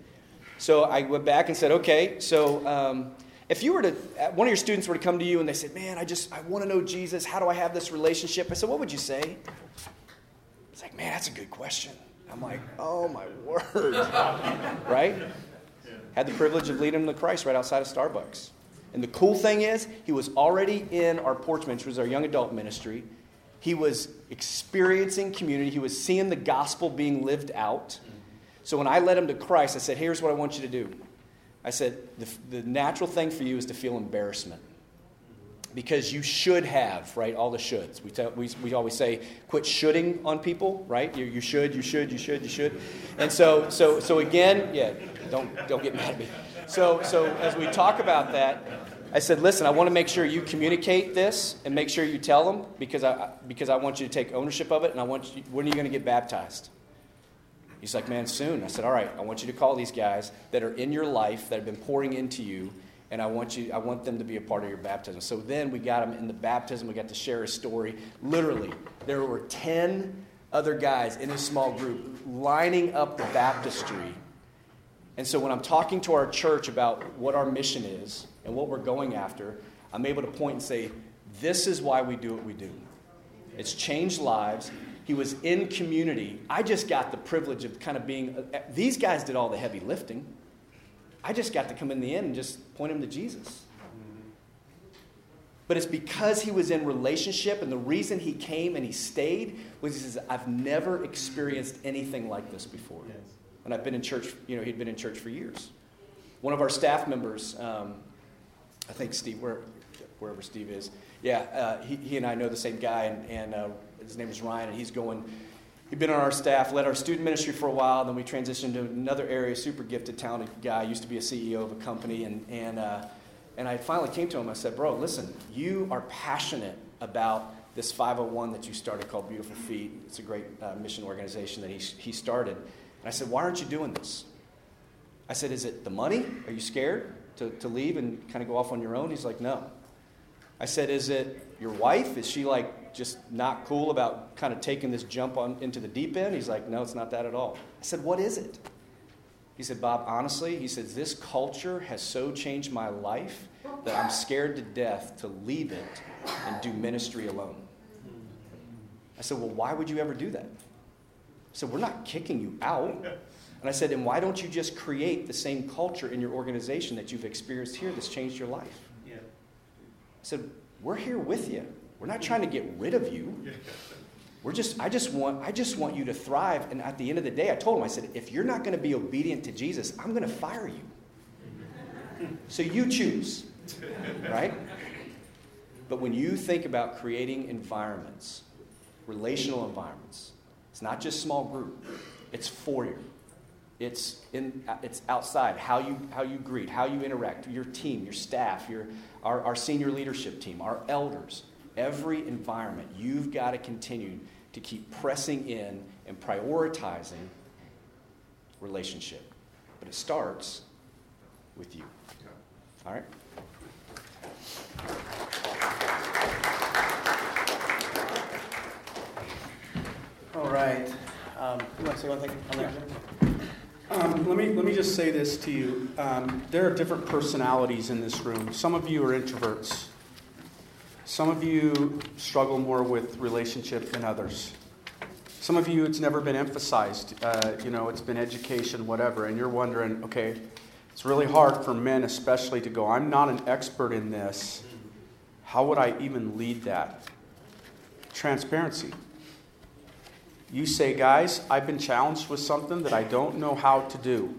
So I went back and said, okay, so um, if you were to, uh, one of your students were to come to you and they said, man, I just, I want to know Jesus. How do I have this relationship? I said, what would you say? It's like, man, that's a good question. I'm like, oh my word. *laughs* right? Had the privilege of leading him to Christ right outside of Starbucks. And the cool thing is, he was already in our porch ministry, which was our young adult ministry. He was experiencing community. He was seeing the gospel being lived out. So when I led him to Christ, I said, here's what I want you to do. I said, the, the natural thing for you is to feel embarrassment because you should have, right? All the shoulds. We, tell, we, we always say, quit shoulding on people, right? You, you should, you should, you should, you should. And so, so, so again, yeah, don't, don't get mad at me. So, so as we talk about that, I said, listen, I want to make sure you communicate this and make sure you tell them because I, because I want you to take ownership of it and I want you, when are you going to get baptized? He's like, man, soon. I said, all right, I want you to call these guys that are in your life that have been pouring into you and I want you I want them to be a part of your baptism. So then we got him in the baptism, we got to share his story. Literally, there were 10 other guys in a small group lining up the baptistry. And so when I'm talking to our church about what our mission is and what we're going after, I'm able to point and say, this is why we do what we do. It's changed lives. He was in community. I just got the privilege of kind of being, uh, these guys did all the heavy lifting. I just got to come in the end and just point him to Jesus. But it's because he was in relationship, and the reason he came and he stayed was he says, I've never experienced anything like this before. Yes. And I've been in church, you know, he'd been in church for years. One of our staff members, um, I think Steve, where, wherever Steve is, yeah, uh, he, he and I know the same guy, and, and uh, his name is Ryan, and he's going He'd been on our staff, led our student ministry for a while, then we transitioned to another area, super gifted, talented guy, used to be a CEO of a company, and, and, uh, and I finally came to him, I said, bro, listen, you are passionate about this 501 that you started called Beautiful Feet. It's a great uh, mission organization that he, he started. And I said, why aren't you doing this? I said, is it the money? Are you scared to, to leave and kind of go off on your own? He's like, no. I said, is it your wife? Is she like just not cool about kind of taking this jump on into the deep end? He's like, no, it's not that at all. I said, what is it? He said, Bob, honestly, he says, this culture has so changed my life that I'm scared to death to leave it and do ministry alone. I said, well, why would you ever do that? I said, we're not kicking you out. And I said, and why don't you just create the same culture in your organization that you've experienced here that's changed your life? Yeah. I said, we're here with you. We're not trying to get rid of you. We're just, I just want, I just want you to thrive. And at the end of the day, I told him, I said, if you're not going to be obedient to Jesus, I'm going to fire you. So you choose, right? But when you think about creating environments, relational environments, it's not just small group, it's for you. It's, in, it's outside, how you, how you greet, how you interact, your team, your staff, your, our, our senior leadership team, our elders every environment, you've got to continue to keep pressing in and prioritizing relationship. But it starts with you. All right? All right. Um, you want to say one thing on that? Um, let, me, let me just say this to you. Um, there are different personalities in this room. Some of you are introverts. Some of you struggle more with relationship than others. Some of you, it's never been emphasized. Uh, you know, it's been education, whatever, and you're wondering, okay, it's really hard for men, especially, to go, I'm not an expert in this. How would I even lead that? Transparency. You say, guys, I've been challenged with something that I don't know how to do.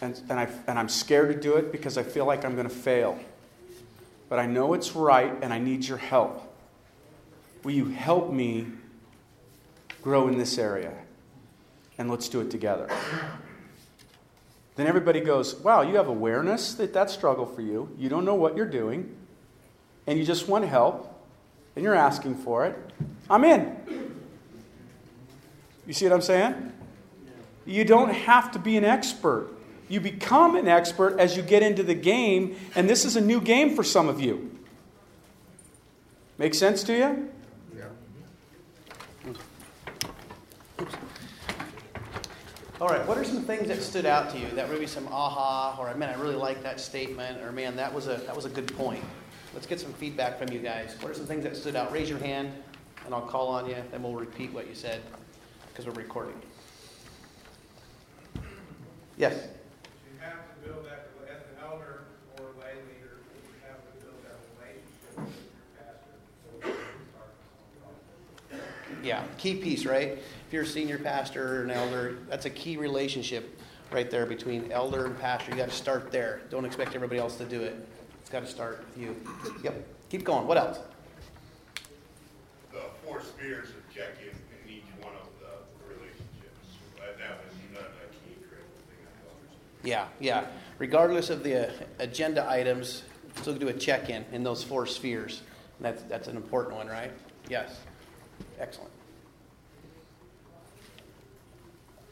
And, and, I, and I'm scared to do it because I feel like I'm going to fail but I know it's right and I need your help. Will you help me grow in this area? And let's do it together. Then everybody goes, Wow, you have awareness that that's struggle for you. You don't know what you're doing, and you just want help, and you're asking for it. I'm in. You see what I'm saying? You don't have to be an expert. You become an expert as you get into the game, and this is a new game for some of you. Make sense to you? Yeah. All right, what are some things that stood out to you? That maybe some aha, or man, I really like that statement, or man, that was a that was a good point. Let's get some feedback from you guys. What are some things that stood out? Raise your hand, and I'll call on you. Then we'll repeat what you said because we're recording. Yes. You have to build that, as an elder or lay leader, you have to build that relationship with your pastor. So it starts. Yeah, key piece, right? If you're a senior pastor or an elder, that's a key relationship right there between elder and pastor. You got to start there. Don't expect everybody else to do it. It's got to start with you. Yep. Keep going. What else? the four spheres of check-in in each one of the relationships. Uh, That was another key critical thing I. Yeah, yeah. Regardless of the uh, agenda items, still do a check-in in those four spheres. And that's that's an important one, right? Yes. Excellent.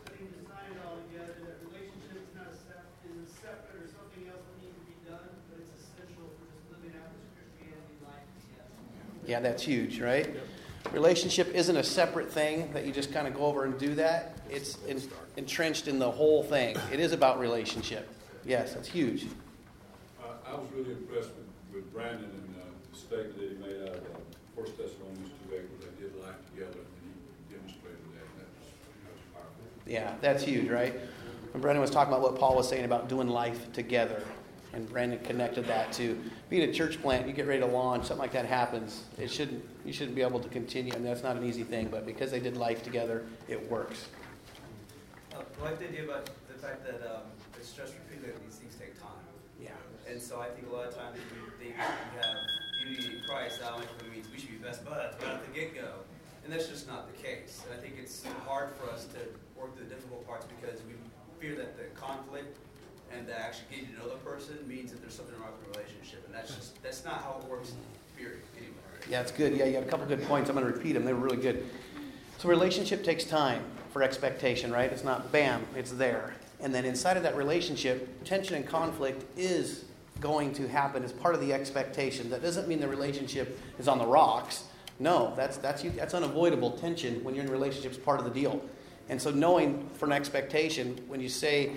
I think decided all together that relationship is not a sep- is a separate or something else that needs to be done, but it's essential for just living out this Christianity life together. Yeah, that's huge, right? Relationship isn't a separate thing that you just kind of go over and do that. It's en- entrenched in the whole thing. It is about relationship. Yes, that's huge. I, I was really impressed with, with Brandon and uh, the statement that he made out of uh, First Thessalonians two eight, where they did life together, and he demonstrated that, and that was, that was powerful. Yeah, that's huge, right? And Brandon was talking about what Paul was saying about doing life together. And Brandon connected that to being a church plant, you get ready to launch, something like that happens. It shouldn't you shouldn't be able to continue. I mean that's not an easy thing, but because they did life together, it works. Uh, I like the idea about the fact that um, it's just repeated that these things take time. Yeah. And so I think a lot of times we think we have unity in Christ, that automatically means we should be best buds right at the get go. And that's just not the case. And I think it's hard for us to work through the difficult parts because we fear that the conflict and the actually getting to know the person means that there's something wrong with the relationship. And that's just, that's not how it works, period, anyway. Yeah, it's good. Yeah, you got a couple good points. I'm going to repeat them. They were really good. So, relationship takes time for expectation, right? It's not bam, it's there. And then inside of that relationship, tension and conflict is going to happen as part of the expectation. That doesn't mean the relationship is on the rocks. No, that's, that's, you, that's unavoidable tension when you're in a relationship is part of the deal. And so, knowing for an expectation, when you say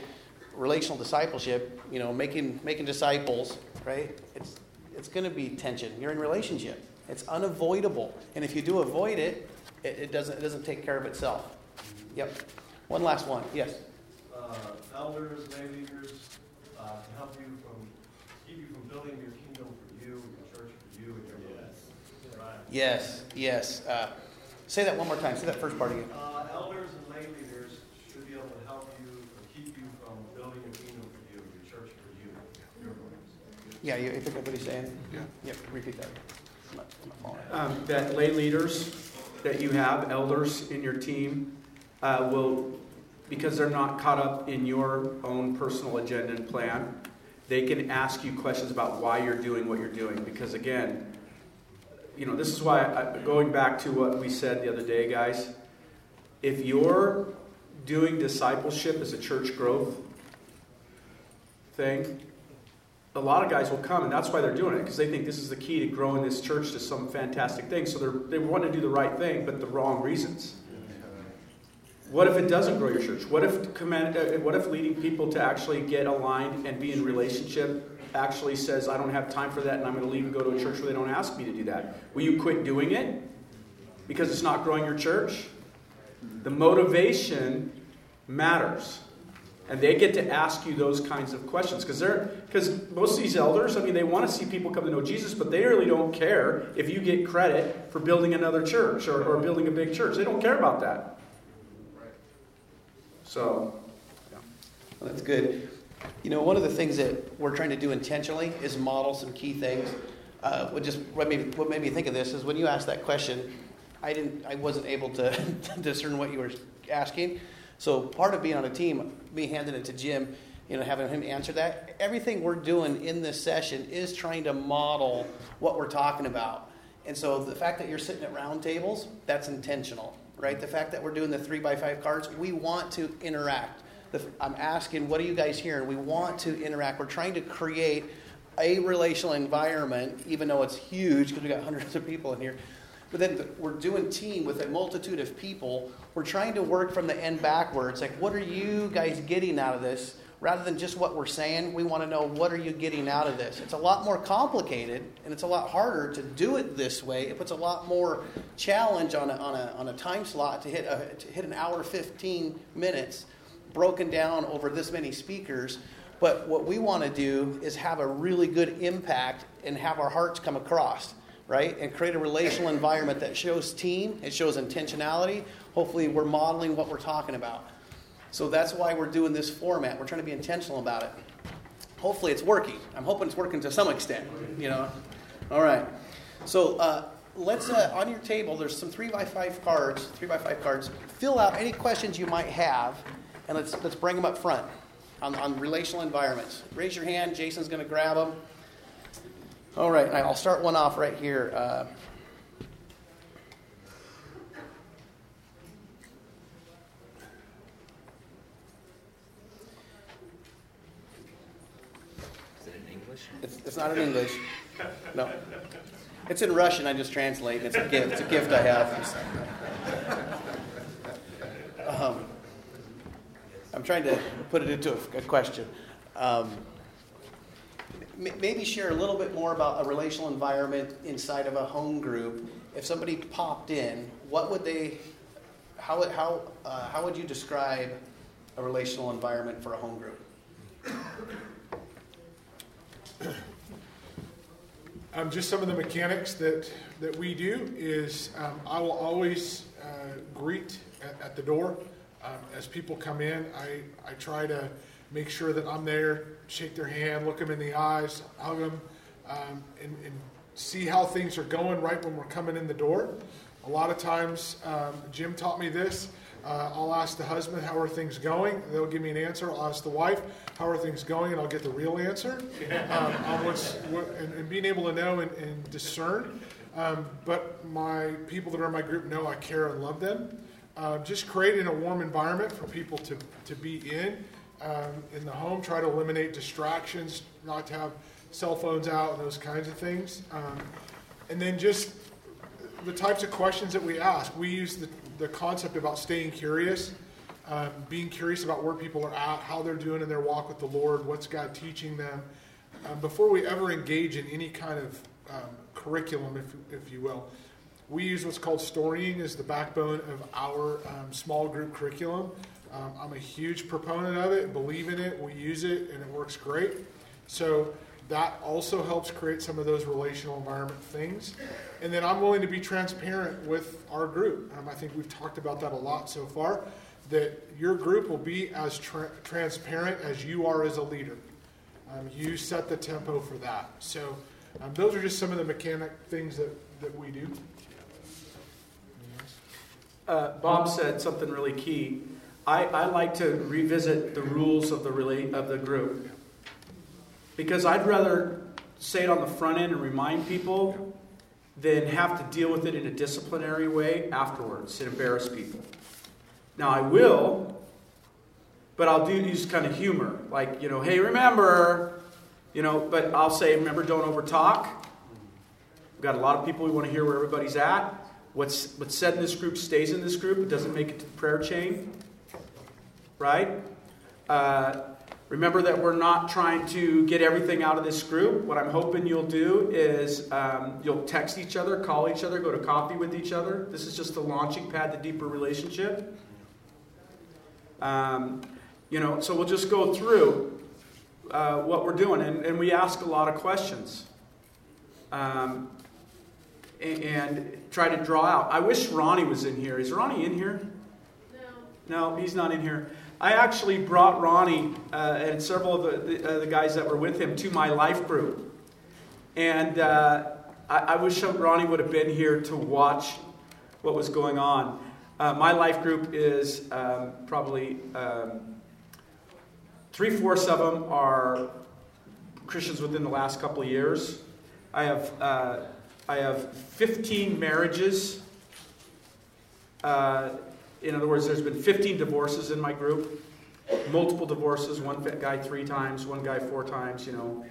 relational discipleship, you know, making, making disciples, right? It's, it's going to be tension. You're in relationship. It's unavoidable. And if you do avoid it, it, it, doesn't, it doesn't take care of itself. Yep. One last one. Yes. Uh, elders, lay leaders, uh, to help you from, keep you from building your kingdom for you, your church for you, and your yes. Right. Yes. Yes. Uh, say that one more time. Say that first part again. Uh, elders and lay leaders should be able to help you or keep you from building your kingdom for you, your church for you, your Yeah, you, you think what he's saying? Yeah. Yep. Repeat that. I'm not- I'm not um, that lay leaders that you have, elders in your team, uh, will, because they're not caught up in your own personal agenda and plan, they can ask you questions about why you're doing what you're doing. Because again, you know, this is why, I, going back to what we said the other day, guys, if you're doing discipleship as a church growth thing, a lot of guys will come, and that's why they're doing it because they think this is the key to growing this church to some fantastic thing. So they're, they want to do the right thing, but the wrong reasons. What if it doesn't grow your church? What if command, uh, what if leading people to actually get aligned and be in relationship actually says, "I don't have time for that, and I'm going to leave and go to a church where they don't ask me to do that"? Will you quit doing it because it's not growing your church? The motivation matters. And they get to ask you those kinds of questions because they're because most of these elders, I mean, they want to see people come to know Jesus, but they really don't care if you get credit for building another church or, or building a big church. They don't care about that. So, Well, that's good. You know, one of the things that we're trying to do intentionally is model some key things. Uh, what just what made, me, what made me think of this is when you asked that question, I didn't, I wasn't able to *laughs* discern what you were asking. So part of being on a team, me handing it to Jim, you know, having him answer that, everything we're doing in this session is trying to model what we're talking about. And so the fact that you're sitting at round tables, that's intentional, right? The fact that we're doing the three by five cards, we want to interact. I'm asking, what are you guys hearing? We want to interact. We're trying to create a relational environment, even though it's huge because we got hundreds of people in here. But then the, we're doing team with a multitude of people. We're trying to work from the end backwards. Like, what are you guys getting out of this? rather than just what we're saying, we want to know what are you getting out of this. It's a lot more complicated and it's a lot harder to do it this way. It puts a lot more challenge on a, on a, on a time slot to hit, a, to hit an hour 15 minutes broken down over this many speakers. But what we want to do is have a really good impact and have our hearts come across, right? And create a relational environment that shows team, it shows intentionality. Hopefully, we're modeling what we're talking about. So that's why we're doing this format. We're trying to be intentional about it. Hopefully, it's working. I'm hoping it's working to some extent. You know. All right. So uh, let's uh, on your table. There's some three by five cards. Three by five cards. Fill out any questions you might have, and let's let's bring them up front on, on relational environments. Raise your hand. Jason's going to grab them. All right. I'll start one off right here. Uh, It's, it's not in English. No. It's in Russian. I just translate. It's a gift. It's a gift I have. Um, I'm trying to put it into a, a question. Um, maybe share a little bit more about a relational environment inside of a home group. If somebody popped in, what would they? How how uh, how would you describe a relational environment for a home group? *coughs* Um, just some of the mechanics that, that we do is um, I will always uh, greet at, at, the door. Um, as people come in, I, I try to make sure that I'm there, shake their hand, look them in the eyes, hug them, um, and, and, see how things are going right when we're coming in the door. A lot of times, um, Jim taught me this. Uh, I'll ask the husband, How are things going? They'll give me an answer. I'll ask the wife, How are things going? And I'll get the real answer um, on what's, what, and, and, being able to know and, and discern. Um, but my people that are in my group know I care and love them. Uh, just creating a warm environment for people to, to be in um, in the home. Try to eliminate distractions, not to have cell phones out and those kinds of things. Um, and then just the types of questions that we ask. We use the the concept about staying curious, um, being curious about where people are at, how they're doing in their walk with the Lord, what's God teaching them, um, before we ever engage in any kind of um, curriculum, if, if you will. We use what's called storying as the backbone of our um, small group curriculum. Um, I'm a huge proponent of it, believe in it, we use it, and it works great. So that also helps create some of those relational environment things. And then I'm willing to be transparent with our group. Um, I think we've talked about that a lot so far. That your group will be as tra- transparent as you are as a leader. Um, you set the tempo for that. So um, those are just some of the mechanic things that, that we do. Uh, Bob said something really key. I, I like to revisit the rules of the relate of the group because I'd rather say it on the front end and remind people than have to deal with it in a disciplinary way afterwards and embarrass people. Now, I will, but I'll do use kind of humor. Like, you know, hey, remember, you know, but I'll say, remember, don't overtalk. We've got a lot of people we want to hear where everybody's at. What's, what's said in this group stays in this group. It doesn't make it to the prayer chain. Right? Uh, Remember that we're not trying to get everything out of this group. What I'm hoping you'll do is um, you'll text each other, call each other, go to coffee with each other. This is just the launching pad to deeper relationship. Um, you know, so we'll just go through uh, what we're doing, and, and, we ask a lot of questions. Um, and, and, try to draw out. I wish Ronnie was in here. Is Ronnie in here? No. No, he's not in here. I actually brought Ronnie uh, and several of the, the, uh, the, guys that were with him to my life group. And uh, I, I, wish Ronnie would have been here to watch what was going on. Uh, my life group is um, probably um, three fourths of them are Christians within the last couple of years. I have, uh, I have 15 marriages. In other words, there's been 15 divorces in my group, multiple divorces, one guy three times, one guy four times, you know.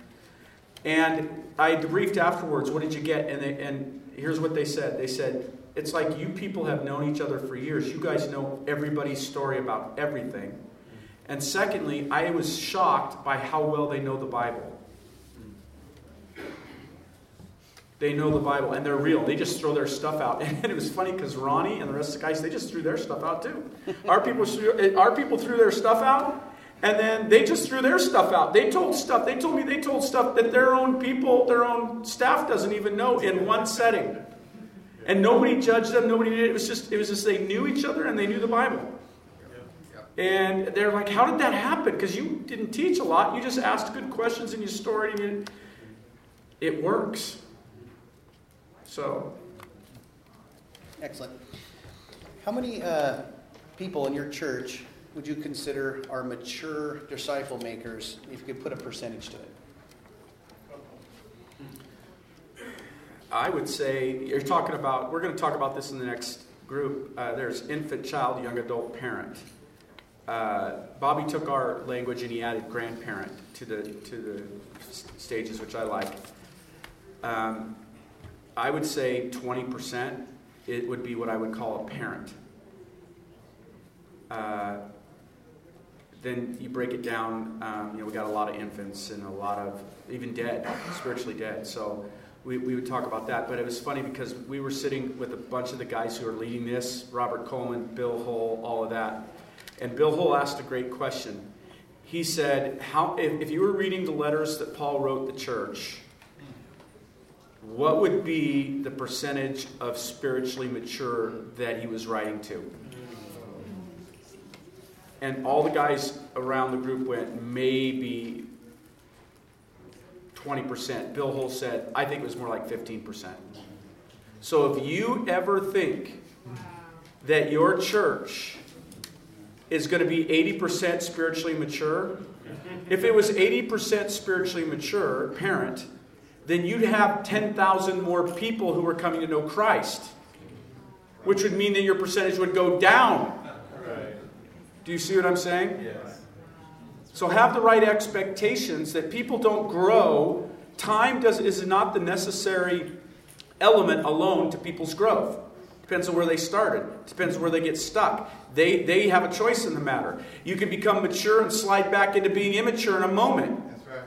And I debriefed afterwards, what did you get? And, they, and here's what they said they said, it's like you people have known each other for years. You guys know everybody's story about everything. And secondly, I was shocked by how well they know the Bible. They know the Bible and they're real. They just throw their stuff out. *laughs* And it was funny because Ronnie and the rest of the guys, they just threw their stuff out too. *laughs* Our people, our people threw their stuff out and then they just threw their stuff out. They told stuff, they told me they told stuff that their own people, their own staff doesn't even know in one setting. And nobody judged them, nobody did it. It was just, it was just they knew each other and they knew the Bible. And they're like, how did that happen? Because you didn't teach a lot. You just asked good questions and you stored and you, it works. So. Excellent. How many uh, people in your church would you consider are mature disciple makers if you could put a percentage to it? I would say you're talking about, we're going to talk about this in the next group. Uh, there's infant, child, young adult, parent. Uh, Bobby took our language and he added grandparent to the, to the stages, which I like. Um, I would say 20% it would be what I would call a parent. Uh, then you break it down, um, you know, we got a lot of infants and a lot of even dead, spiritually dead. So we, we would talk about that. But it was funny because we were sitting with a bunch of the guys who are leading this Robert Coleman, Bill Hull, all of that. And Bill Hull asked a great question. He said, How, if, if you were reading the letters that Paul wrote the church, what would be the percentage of spiritually mature that he was writing to? And all the guys around the group went, maybe 20%. Bill Hull said, I think it was more like 15%. So if you ever think that your church is going to be 80% spiritually mature, if it was 80% spiritually mature, parent, then you'd have 10,000 more people who are coming to know Christ, which would mean that your percentage would go down. Do you see what I'm saying? Yes. So have the right expectations that people don't grow. Time does, is not the necessary element alone to people's growth. Depends on where they started. Depends on where they get stuck. They, they have a choice in the matter. You can become mature and slide back into being immature in a moment.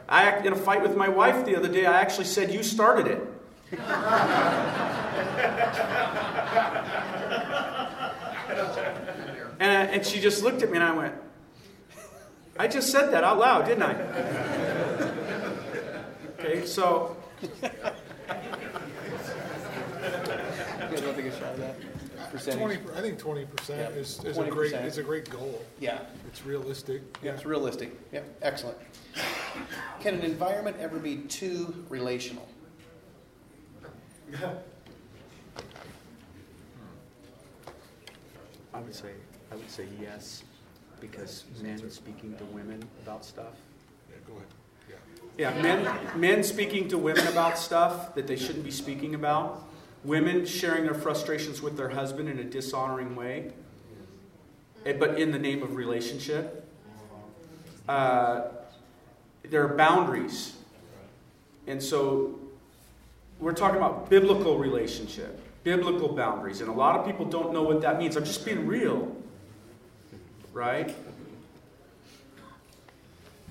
I in a fight with my wife the other day. I actually said, "You started it." and, and she just looked at me, and I went, "I just said that out loud, didn't I?" okay, so. *laughs* percentage? 20, I think twenty percent is, is a great, is a great goal. Yeah, It's realistic. yeah, it's realistic. Yeah, excellent. Can an environment ever be too relational? I would say, I would say yes, because men speaking to women about stuff. Yeah, go ahead. Yeah, men, men speaking to women about stuff that they shouldn't be speaking about women sharing their frustrations with their husband in a dishonoring way, eh, but in the name of relationship. Uh, there are boundaries. And so we're talking about biblical relationship, biblical boundaries. And a lot of people don't know what that means. I'm just being real. Right?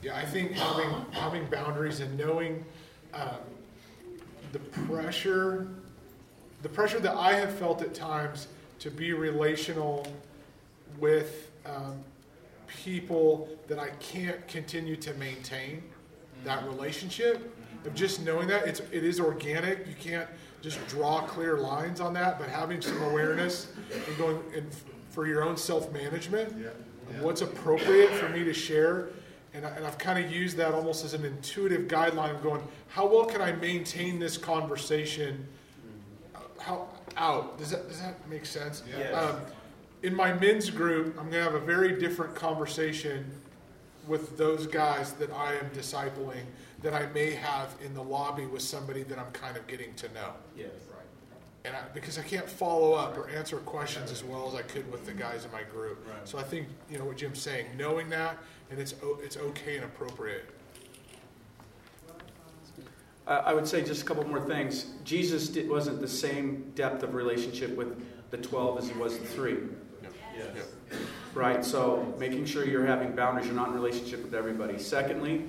Yeah, I think having having boundaries and knowing um, the pressure the pressure that I have felt at times to be relational with um, people that I can't continue to maintain that relationship of just knowing that it's it is organic. You can't just draw clear lines on that, but having some awareness and going and for your own self management yeah. of what's appropriate for me to share. And, I, and I've kind of used that almost as an intuitive guideline of going, how well can I maintain this conversation how out. Does that does that make sense? Yes. Um, in my men's group, I'm going to have a very different conversation with those guys that I am discipling that I may have in the lobby with somebody that I'm kind of getting to know. Yeah. And I, because I can't follow up or answer questions as well as I could with the guys in my group. Right. So I think you know what Jim's saying, knowing that, and it's o- it's okay and appropriate. I would say just a couple more things. Jesus did, wasn't the same depth of relationship with the 12 as he was the three. Yes. Right? So making sure you're having boundaries, you're not in relationship with everybody. Secondly,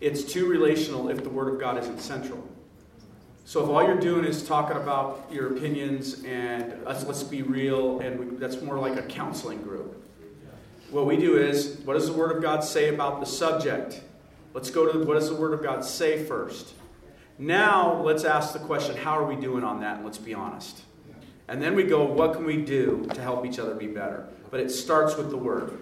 it's too relational if the Word of God isn't central. So if all you're doing is talking about your opinions and us, let's be real, and we, that's more like a counseling group. What we do is, what does the Word of God say about the subject? Let's go to what does the Word of God say first. Now let's ask the question, how are we doing on that? And let's be honest. And then we go, what can we do to help each other be better? But it starts with the Word.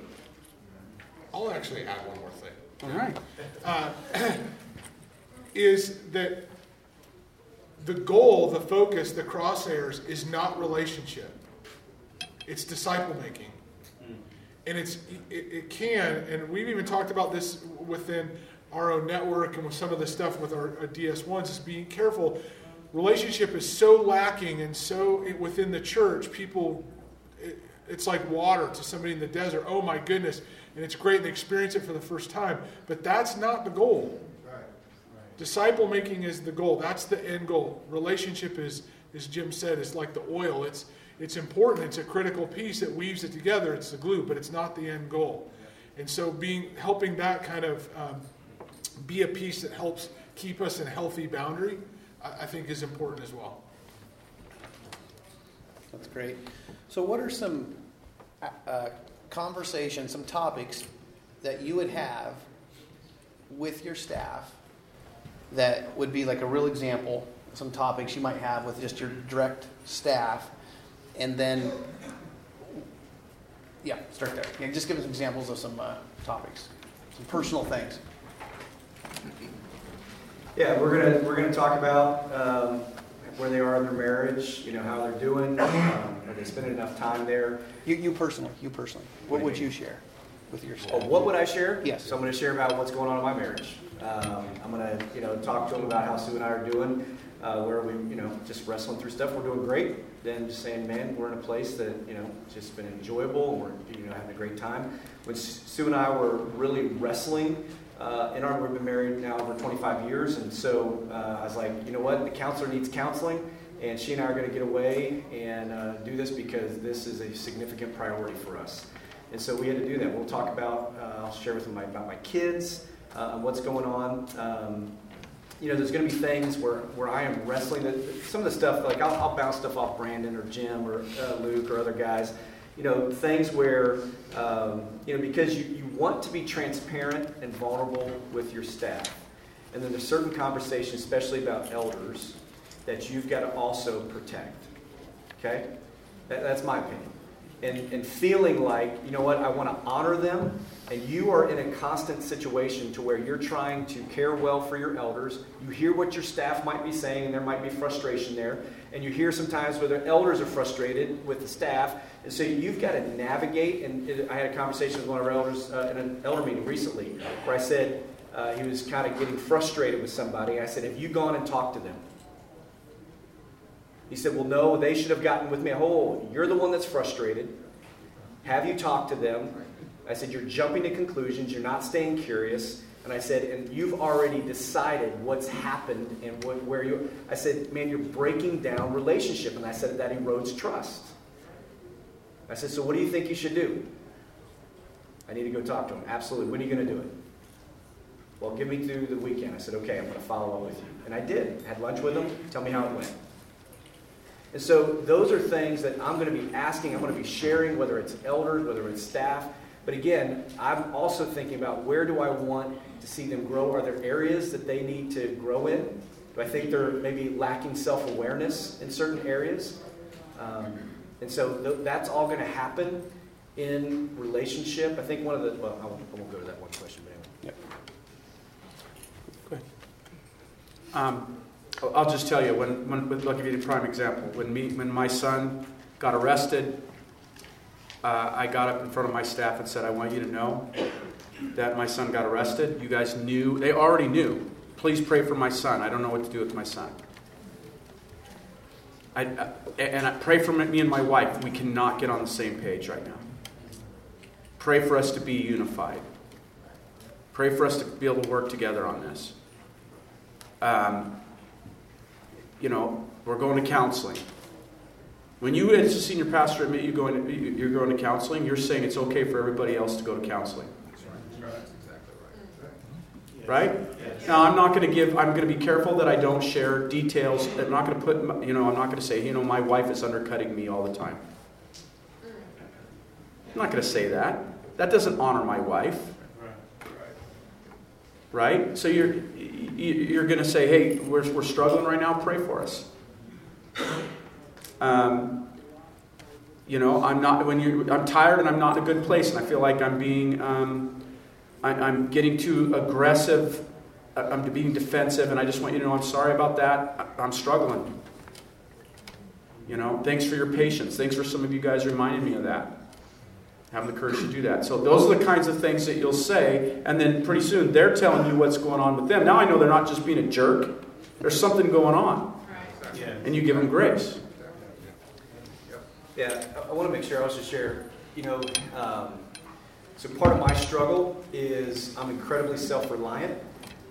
I'll actually add one more thing. All right. uh, *clears throat* is that the goal, the focus, the crosshairs is not relationship. It's disciple making. And it's it, it can, and we've even talked about this within our own network and with some of the stuff with our, our DS1s, is being careful. Relationship is so lacking and so within the church, people, it, it's like water to somebody in the desert. Oh my goodness. And it's great and they experience it for the first time. But that's not the goal. Disciple making is the goal. That's the end goal. Relationship is, as Jim said, is like the oil. It's it's important. It's a critical piece that weaves it together. It's the glue, but it's not the end goal. And so, being helping that kind of um, be a piece that helps keep us in healthy boundary, I, I think is important as well. That's great. So, what are some uh, uh, conversations, some topics that you would have with your staff that would be like a real example? Some topics you might have with just your direct staff, and then, yeah, start there. Yeah, just give us examples of some uh, topics, some personal things. Yeah, we're gonna we're gonna talk about um, where they are in their marriage. You know how they're doing. Um, are they spending enough time there? You, you personally, you personally, what would you share with your? Oh, what would I share? Yes. So I'm going to share about what's going on in my marriage. Um, I'm going to, you know, talk to them about how Sue and I are doing, uh, where we, you know, just wrestling through stuff. We're doing great. Then just saying, man, we're in a place that, you know, just been enjoyable and we're, you know, having a great time. When Sue and I were really wrestling uh, in our, we've been married now over 25 years, and so uh, I was like, you know what, the counselor needs counseling. And she and I are going to get away and uh, do this because this is a significant priority for us. And so we had to do that. We'll talk about, uh, I'll share with them my, about my kids uh, what's going on. Um, you know, there's going to be things where, where I am wrestling. That, some of the stuff, like I'll, I'll bounce stuff off Brandon or Jim or uh, Luke or other guys. You know, things where, um, you know, because you want to be transparent and vulnerable with your staff. And then there's certain conversations, especially about elders, that you've got to also protect. Okay? That, that's my opinion. And, and feeling like, you know what, I want to honor them, and you are in a constant situation to where you're trying to care well for your elders. You hear what your staff might be saying, and there might be frustration there. And you hear sometimes where the elders are frustrated with the staff. And so you've got to navigate. And I had a conversation with one of our elders uh, in an elder meeting recently where I said, uh, he was kind of getting frustrated with somebody. I said, Have you gone and talked to them? He said, Well, no, they should have gotten with me. Oh, you're the one that's frustrated. Have you talked to them? I said, You're jumping to conclusions. You're not staying curious. And I said, And you've already decided what's happened and what, where you. I said, Man, you're breaking down relationship. And I said, That erodes trust. I said, So what do you think you should do? I need to go talk to him. Absolutely. When are you going to do it? Well, give me through the weekend. I said, Okay, I'm going to follow up with you. And I did. Had lunch with him. Tell me how it went. And so those are things that I'm going to be asking, I'm going to be sharing, whether it's elders, whether it's staff. But again, I'm also thinking about where do I want to see them grow? Are there areas that they need to grow in? Do I think they're maybe lacking self awareness in certain areas? Um, and so th- that's all going to happen in relationship. I think one of the, well, I won't, I won't go to that one question, but anyway. Go ahead. Um, I'll just tell you, when, when, I'll give you a prime example. When, me, when my son got arrested, uh, I got up in front of my staff and said, I want you to know that my son got arrested. You guys knew, they already knew. Please pray for my son. I don't know what to do with my son. I, I, and I pray for me and my wife. We cannot get on the same page right now. Pray for us to be unified. Pray for us to be able to work together on this. Um, you know, we're going to counseling. When you, as a senior pastor, admit you going to, you're going to counseling, you're saying it's okay for everybody else to go to counseling. Right? Now, I'm not going to give, I'm going to be careful that I don't share details. I'm not going to put, you know, I'm not going to say, you know, my wife is undercutting me all the time. I'm not going to say that. That doesn't honor my wife. Right? So you're, you're going to say, hey, we're, we're struggling right now, pray for us. Um, you know, I'm not, when you, I'm tired and I'm not in a good place and I feel like I'm being, um, I, I'm getting too aggressive, uh, I'm being defensive, and I just want you to know I'm sorry about that. I'm struggling. You know, thanks for your patience. Thanks for some of you guys reminding me of that. Having the courage to do that. So, those are the kinds of things that you'll say, and then pretty soon they're telling you what's going on with them. Now I know they're not just being a jerk, there's something going on. And you give them grace. Yeah, I, want to make sure I also share, you know, um, so part of my struggle is I'm incredibly self-reliant,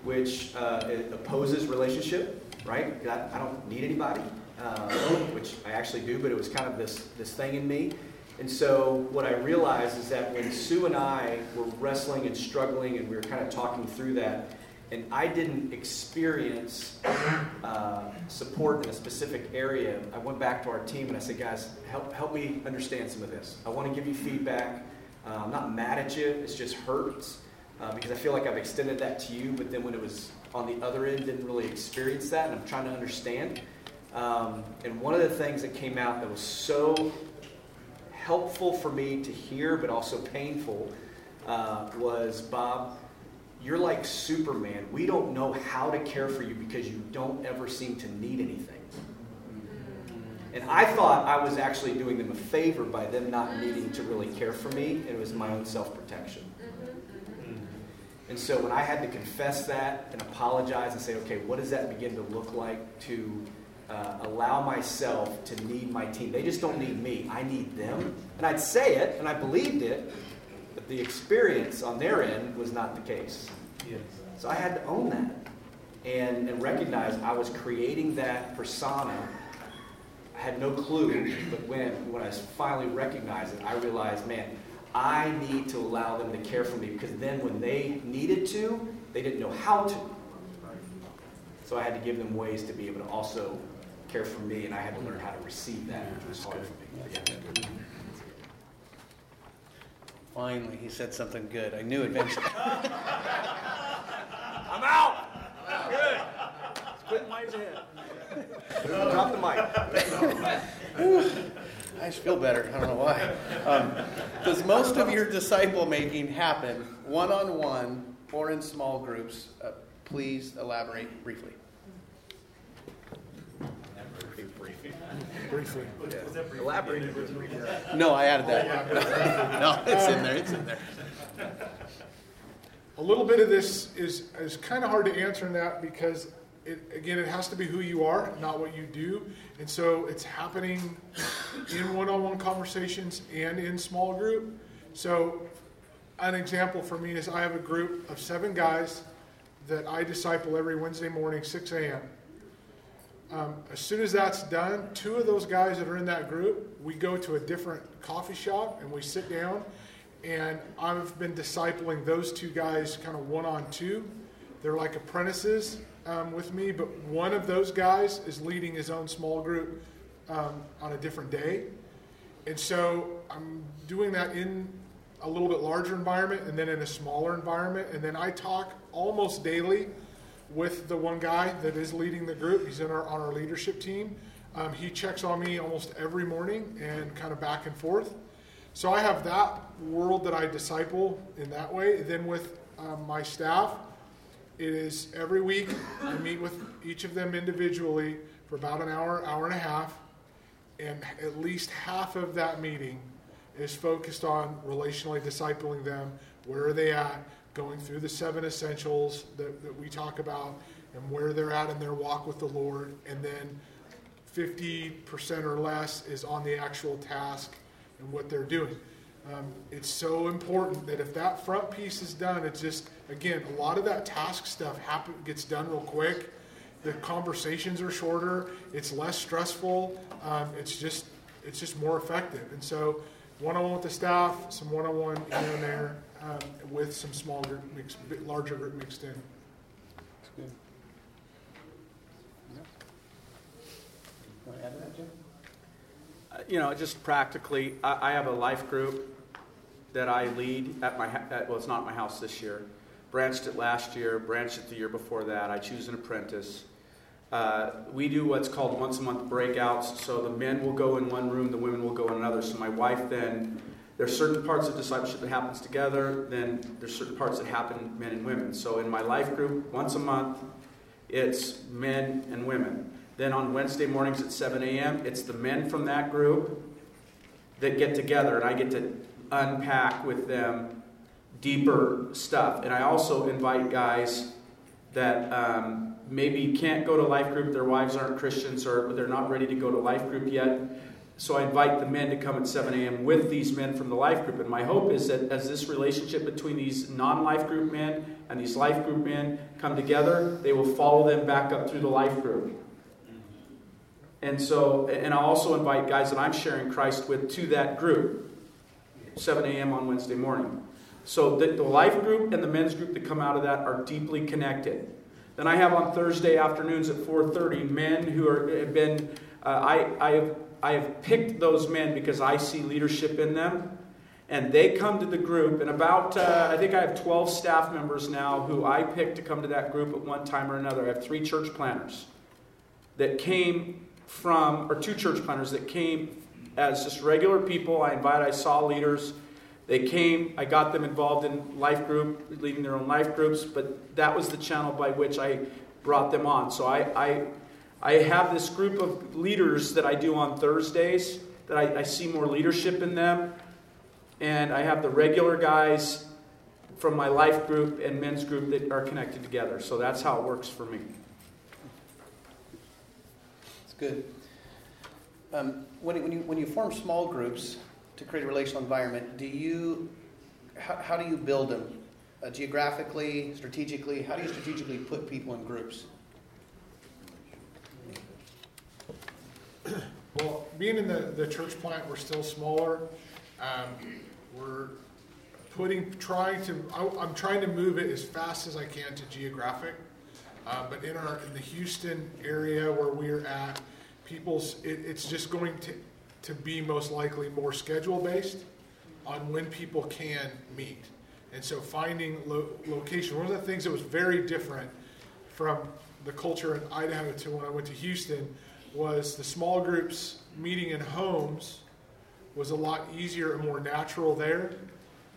which uh, opposes relationship, right? I, I don't need anybody, uh, which I actually do, but it was kind of this, this thing in me. And so what I realized is that when Sue and I were wrestling and struggling and we were kind of talking through that, and I didn't experience uh, support in a specific area, I went back to our team and I said, guys, help, help me understand some of this. I want to give you feedback. Uh, I'm not mad at you, it's just hurts uh, because I feel like I've extended that to you, but then when it was on the other end, didn't really experience that, and I'm trying to understand. Um, and one of the things that came out that was so helpful for me to hear, but also painful, uh, was Bob, you're like Superman. We don't know how to care for you because you don't ever seem to need anything. And I thought I was actually doing them a favor by them not needing to really care for me, and it was my own self protection. And so when I had to confess that and apologize and say, okay, what does that begin to look like to uh, allow myself to need my team? They just don't need me, I need them. And I'd say it, and I believed it, but the experience on their end was not the case. So I had to own that and, and recognize I was creating that persona. I had no clue, but when, when I finally recognized it, I realized, man, I need to allow them to care for me because then when they needed to, they didn't know how to. So I had to give them ways to be able to also care for me, and I had to learn how to receive that, which was hard for me. Finally, he said something good. I knew eventually. *laughs* I'm out! Good. Quit my head. Drop the mic. I just feel better. I don't know why. Um, does most of your disciple making happen one on one or in small groups? Uh, please elaborate briefly. Briefly. Elaborate. No, I added that. *laughs* no, it's in there. It's in there. A little bit of this is, is kind of hard to answer in that because, it, again, it has to be who you are, not what you do. And so it's happening in one on one conversations and in small group. So, an example for me is I have a group of seven guys that I disciple every Wednesday morning, 6 a.m. Um, as soon as that's done, two of those guys that are in that group, we go to a different coffee shop and we sit down. And I've been discipling those two guys kind of one on two. They're like apprentices um, with me, but one of those guys is leading his own small group um, on a different day. And so I'm doing that in a little bit larger environment and then in a smaller environment. And then I talk almost daily with the one guy that is leading the group. He's in our, on our leadership team. Um, he checks on me almost every morning and kind of back and forth. So I have that world that I disciple in that way. Then with um, my staff, it is every week I meet with each of them individually for about an hour, hour and a half, and at least half of that meeting is focused on relationally discipling them. Where are they at? Going through the seven essentials that, that we talk about and where they're at in their walk with the Lord, and then 50% or less is on the actual task and what they're doing. Um, it's so important that if that front piece is done, it's just, again, a lot of that task stuff happen, gets done real quick. The conversations are shorter, it's less stressful, um, it's just it's just more effective. And so, one on one with the staff, some one on one here and there, um, with some small group mixed, larger group mixed in. That's good. Want to add to that, Jim? Uh, You know, just practically, I, I have a life group that I lead at my, ha- at, well, it's not my house this year. Branched it last year, branched it the year before that. I choose an apprentice. Uh, we do what's called once a month breakouts. So the men will go in one room, the women will go in another. So my wife then, there's certain parts of discipleship that happens together. Then there's certain parts that happen men and women. So in my life group, once a month, it's men and women. Then on Wednesday mornings at 7 a.m., it's the men from that group that get together, and I get to unpack with them deeper stuff. And I also invite guys that um, maybe can't go to life group, their wives aren't Christians, or they're not ready to go to life group yet. So I invite the men to come at 7 a.m. with these men from the life group. And my hope is that as this relationship between these non life group men and these life group men come together, they will follow them back up through the life group. And so, and I'll also invite guys that I'm sharing Christ with to that group, 7 a.m. on Wednesday morning. So the, the life group and the men's group that come out of that are deeply connected. Then I have on Thursday afternoons at 4:30 men who are, have been. Uh, I, I, have, I have picked those men because I see leadership in them, and they come to the group. And about uh, I think I have 12 staff members now who I picked to come to that group at one time or another. I have three church planters that came from, or two church planters that came as just regular people. I invite. I saw leaders. They came, I got them involved in life group, leading their own life groups, but that was the channel by which I brought them on. So I, I, I have this group of leaders that I do on Thursdays that I, I see more leadership in them. And I have the regular guys from my life group and men's group that are connected together. So that's how it works for me. It's good. Um, when, when, you, when you form small groups to create a relational environment, do you, how, how do you build them? Uh, geographically, strategically? How do you strategically put people in groups? *coughs* Well, being in the, the church plant, we're still smaller. Um, we're putting, trying to, I, am trying to move it as fast as I can to geographic. Uh, but in our in the Houston area where we're at, people's it, it's just going to to be most likely more schedule based on when people can meet. And so finding lo- location, one of the things that was very different from the culture in Idaho to when I went to Houston was the small groups meeting in homes was a lot easier and more natural there.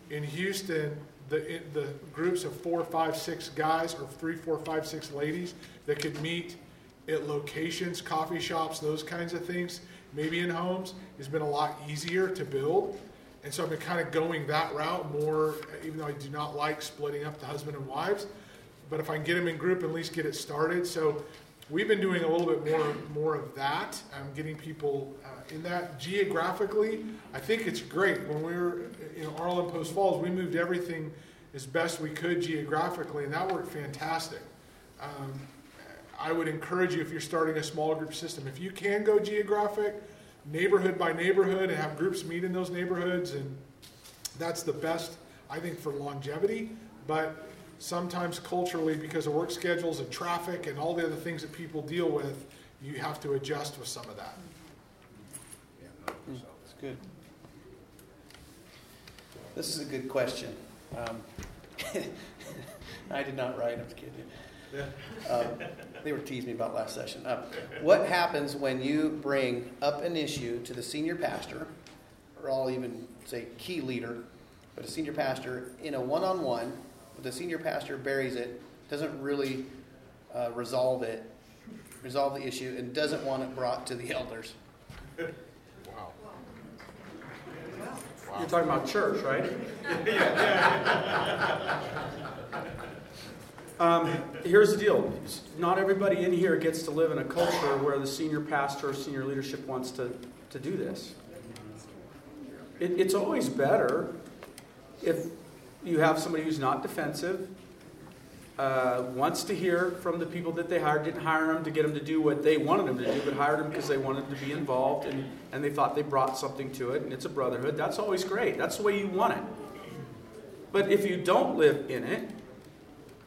In Houston, the, the groups of four, five, six guys or three, four, five, six ladies that could meet at locations, coffee shops, those kinds of things, maybe in homes, has been a lot easier to build. And so I've been kind of going that route more, even though I do not like splitting up the husband and wives. But if I can get them in group, at least get it started. So we've been doing a little bit more more of that. Um, getting people uh, in that geographically. I think it's great. When we were in Arlen Post Falls, we moved everything as best we could geographically, and that worked fantastic. Um, I would encourage you if you're starting a small group system, if you can go geographic, neighborhood by neighborhood, and have groups meet in those neighborhoods, and that's the best, I think, for longevity. But sometimes culturally, because of work schedules and traffic and all the other things that people deal with, you have to adjust with some of that. Yeah, that's good. This is a good question. Um, *laughs* I did not write. I'm kidding. Um, they were teasing me about last session. Uh, what happens when you bring up an issue to the senior pastor, or I'll even say key leader, but a senior pastor in a one-on-one? The senior pastor buries it, doesn't really uh, resolve it, resolve the issue, and doesn't want it brought to the elders. Wow. You're talking about church, right? *laughs* Um, here's the deal. Not everybody in here gets to live in a culture where the senior pastor or senior leadership wants to, to do this. It, it's always better if you have somebody who's not defensive, uh, wants to hear from the people that they hired, didn't hire them to get them to do what they wanted them to do, but hired them because they wanted to be involved and, and they thought they brought something to it, and it's a brotherhood. That's always great. That's the way you want it. But if you don't live in it,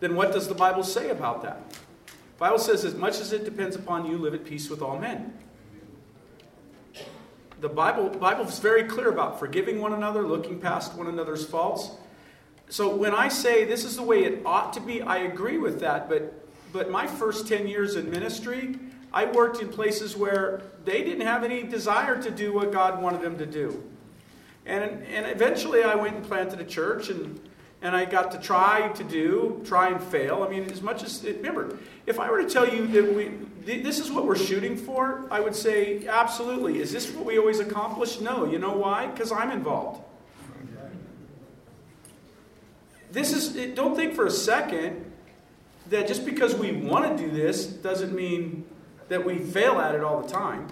then what does the Bible say about that? The Bible says, as much as it depends upon you, live at peace with all men. The Bible, Bible is very clear about forgiving one another, looking past one another's faults. So when I say this is the way it ought to be, I agree with that. But, but my first 10 years in ministry, I worked in places where they didn't have any desire to do what God wanted them to do. And, and eventually I went and planted a church and and I got to try to do, try and fail. I mean, as much as, remember, if I were to tell you that we, this is what we're shooting for, I would say, absolutely. Is this what we always accomplish? No. You know why? Because I'm involved. This is, don't think for a second that just because we want to do this doesn't mean that we fail at it all the time.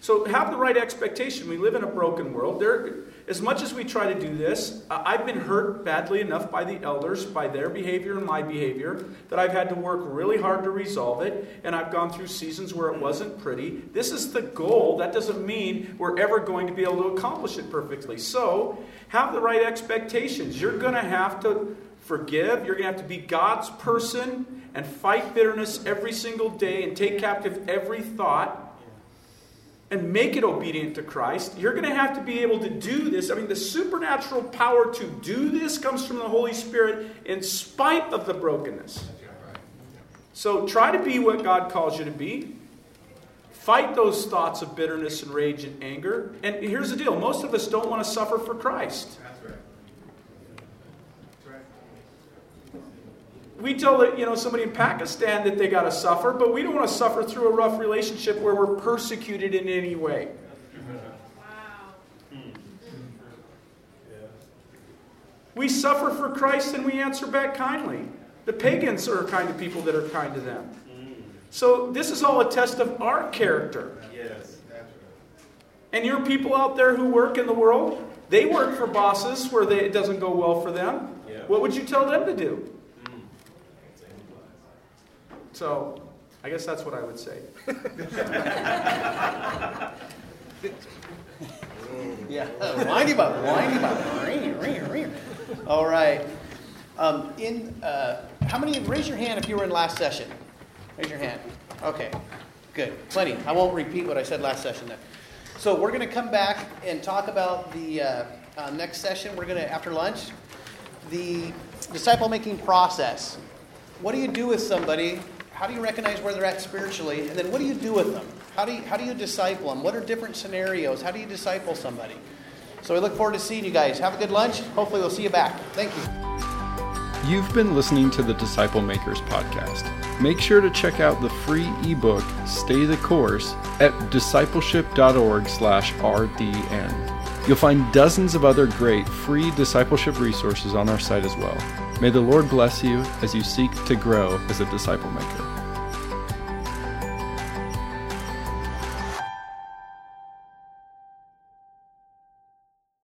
So have the right expectation. We live in a broken world. There, as much as we try to do this, I've been hurt badly enough by the elders, by their behavior and my behavior, that I've had to work really hard to resolve it, and I've gone through seasons where it wasn't pretty. This is the goal. That doesn't mean we're ever going to be able to accomplish it perfectly. So, have the right expectations. You're going to have to forgive, you're going to have to be God's person and fight bitterness every single day and take captive every thought and make it obedient to Christ, you're going to have to be able to do this. I mean, the supernatural power to do this comes from the Holy Spirit in spite of the brokenness. So try to be what God calls you to be. Fight those thoughts of bitterness and rage and anger. And here's the deal most of us don't want to suffer for Christ. we tell you know somebody in Pakistan that they got to suffer, but we don't want to suffer through a rough relationship where we're persecuted in any way. We suffer for Christ and we answer back kindly. The pagans are kind of people that are kind to them. So this is all a test of our character. Yes. And your people out there who work in the world, they work for bosses where they, it doesn't go well for them. Yeah. What would you tell them to do? So I guess that's what I would say. *laughs* yeah, whiny about, whiny about. All right. Um, in uh, how many? Raise your hand if you were in last session. Raise your hand. Okay, good, plenty. I won't repeat what I said last session then. So we're going to come back and talk about the uh, uh, next session. We're going to after lunch, the disciple making process. What do you do with somebody how do you recognize where they're at spiritually? And then what do you do with them? How do you, how do you disciple them? What are different scenarios? How do you disciple somebody? So we look forward to seeing you guys. Have a good lunch. Hopefully, we'll see you back. Thank you. You've been listening to the Disciple Makers podcast. Make sure to check out the free ebook Stay the Course at discipleship.org/rdn. You'll find dozens of other great free discipleship resources on our site as well. May the Lord bless you as you seek to grow as a disciple maker.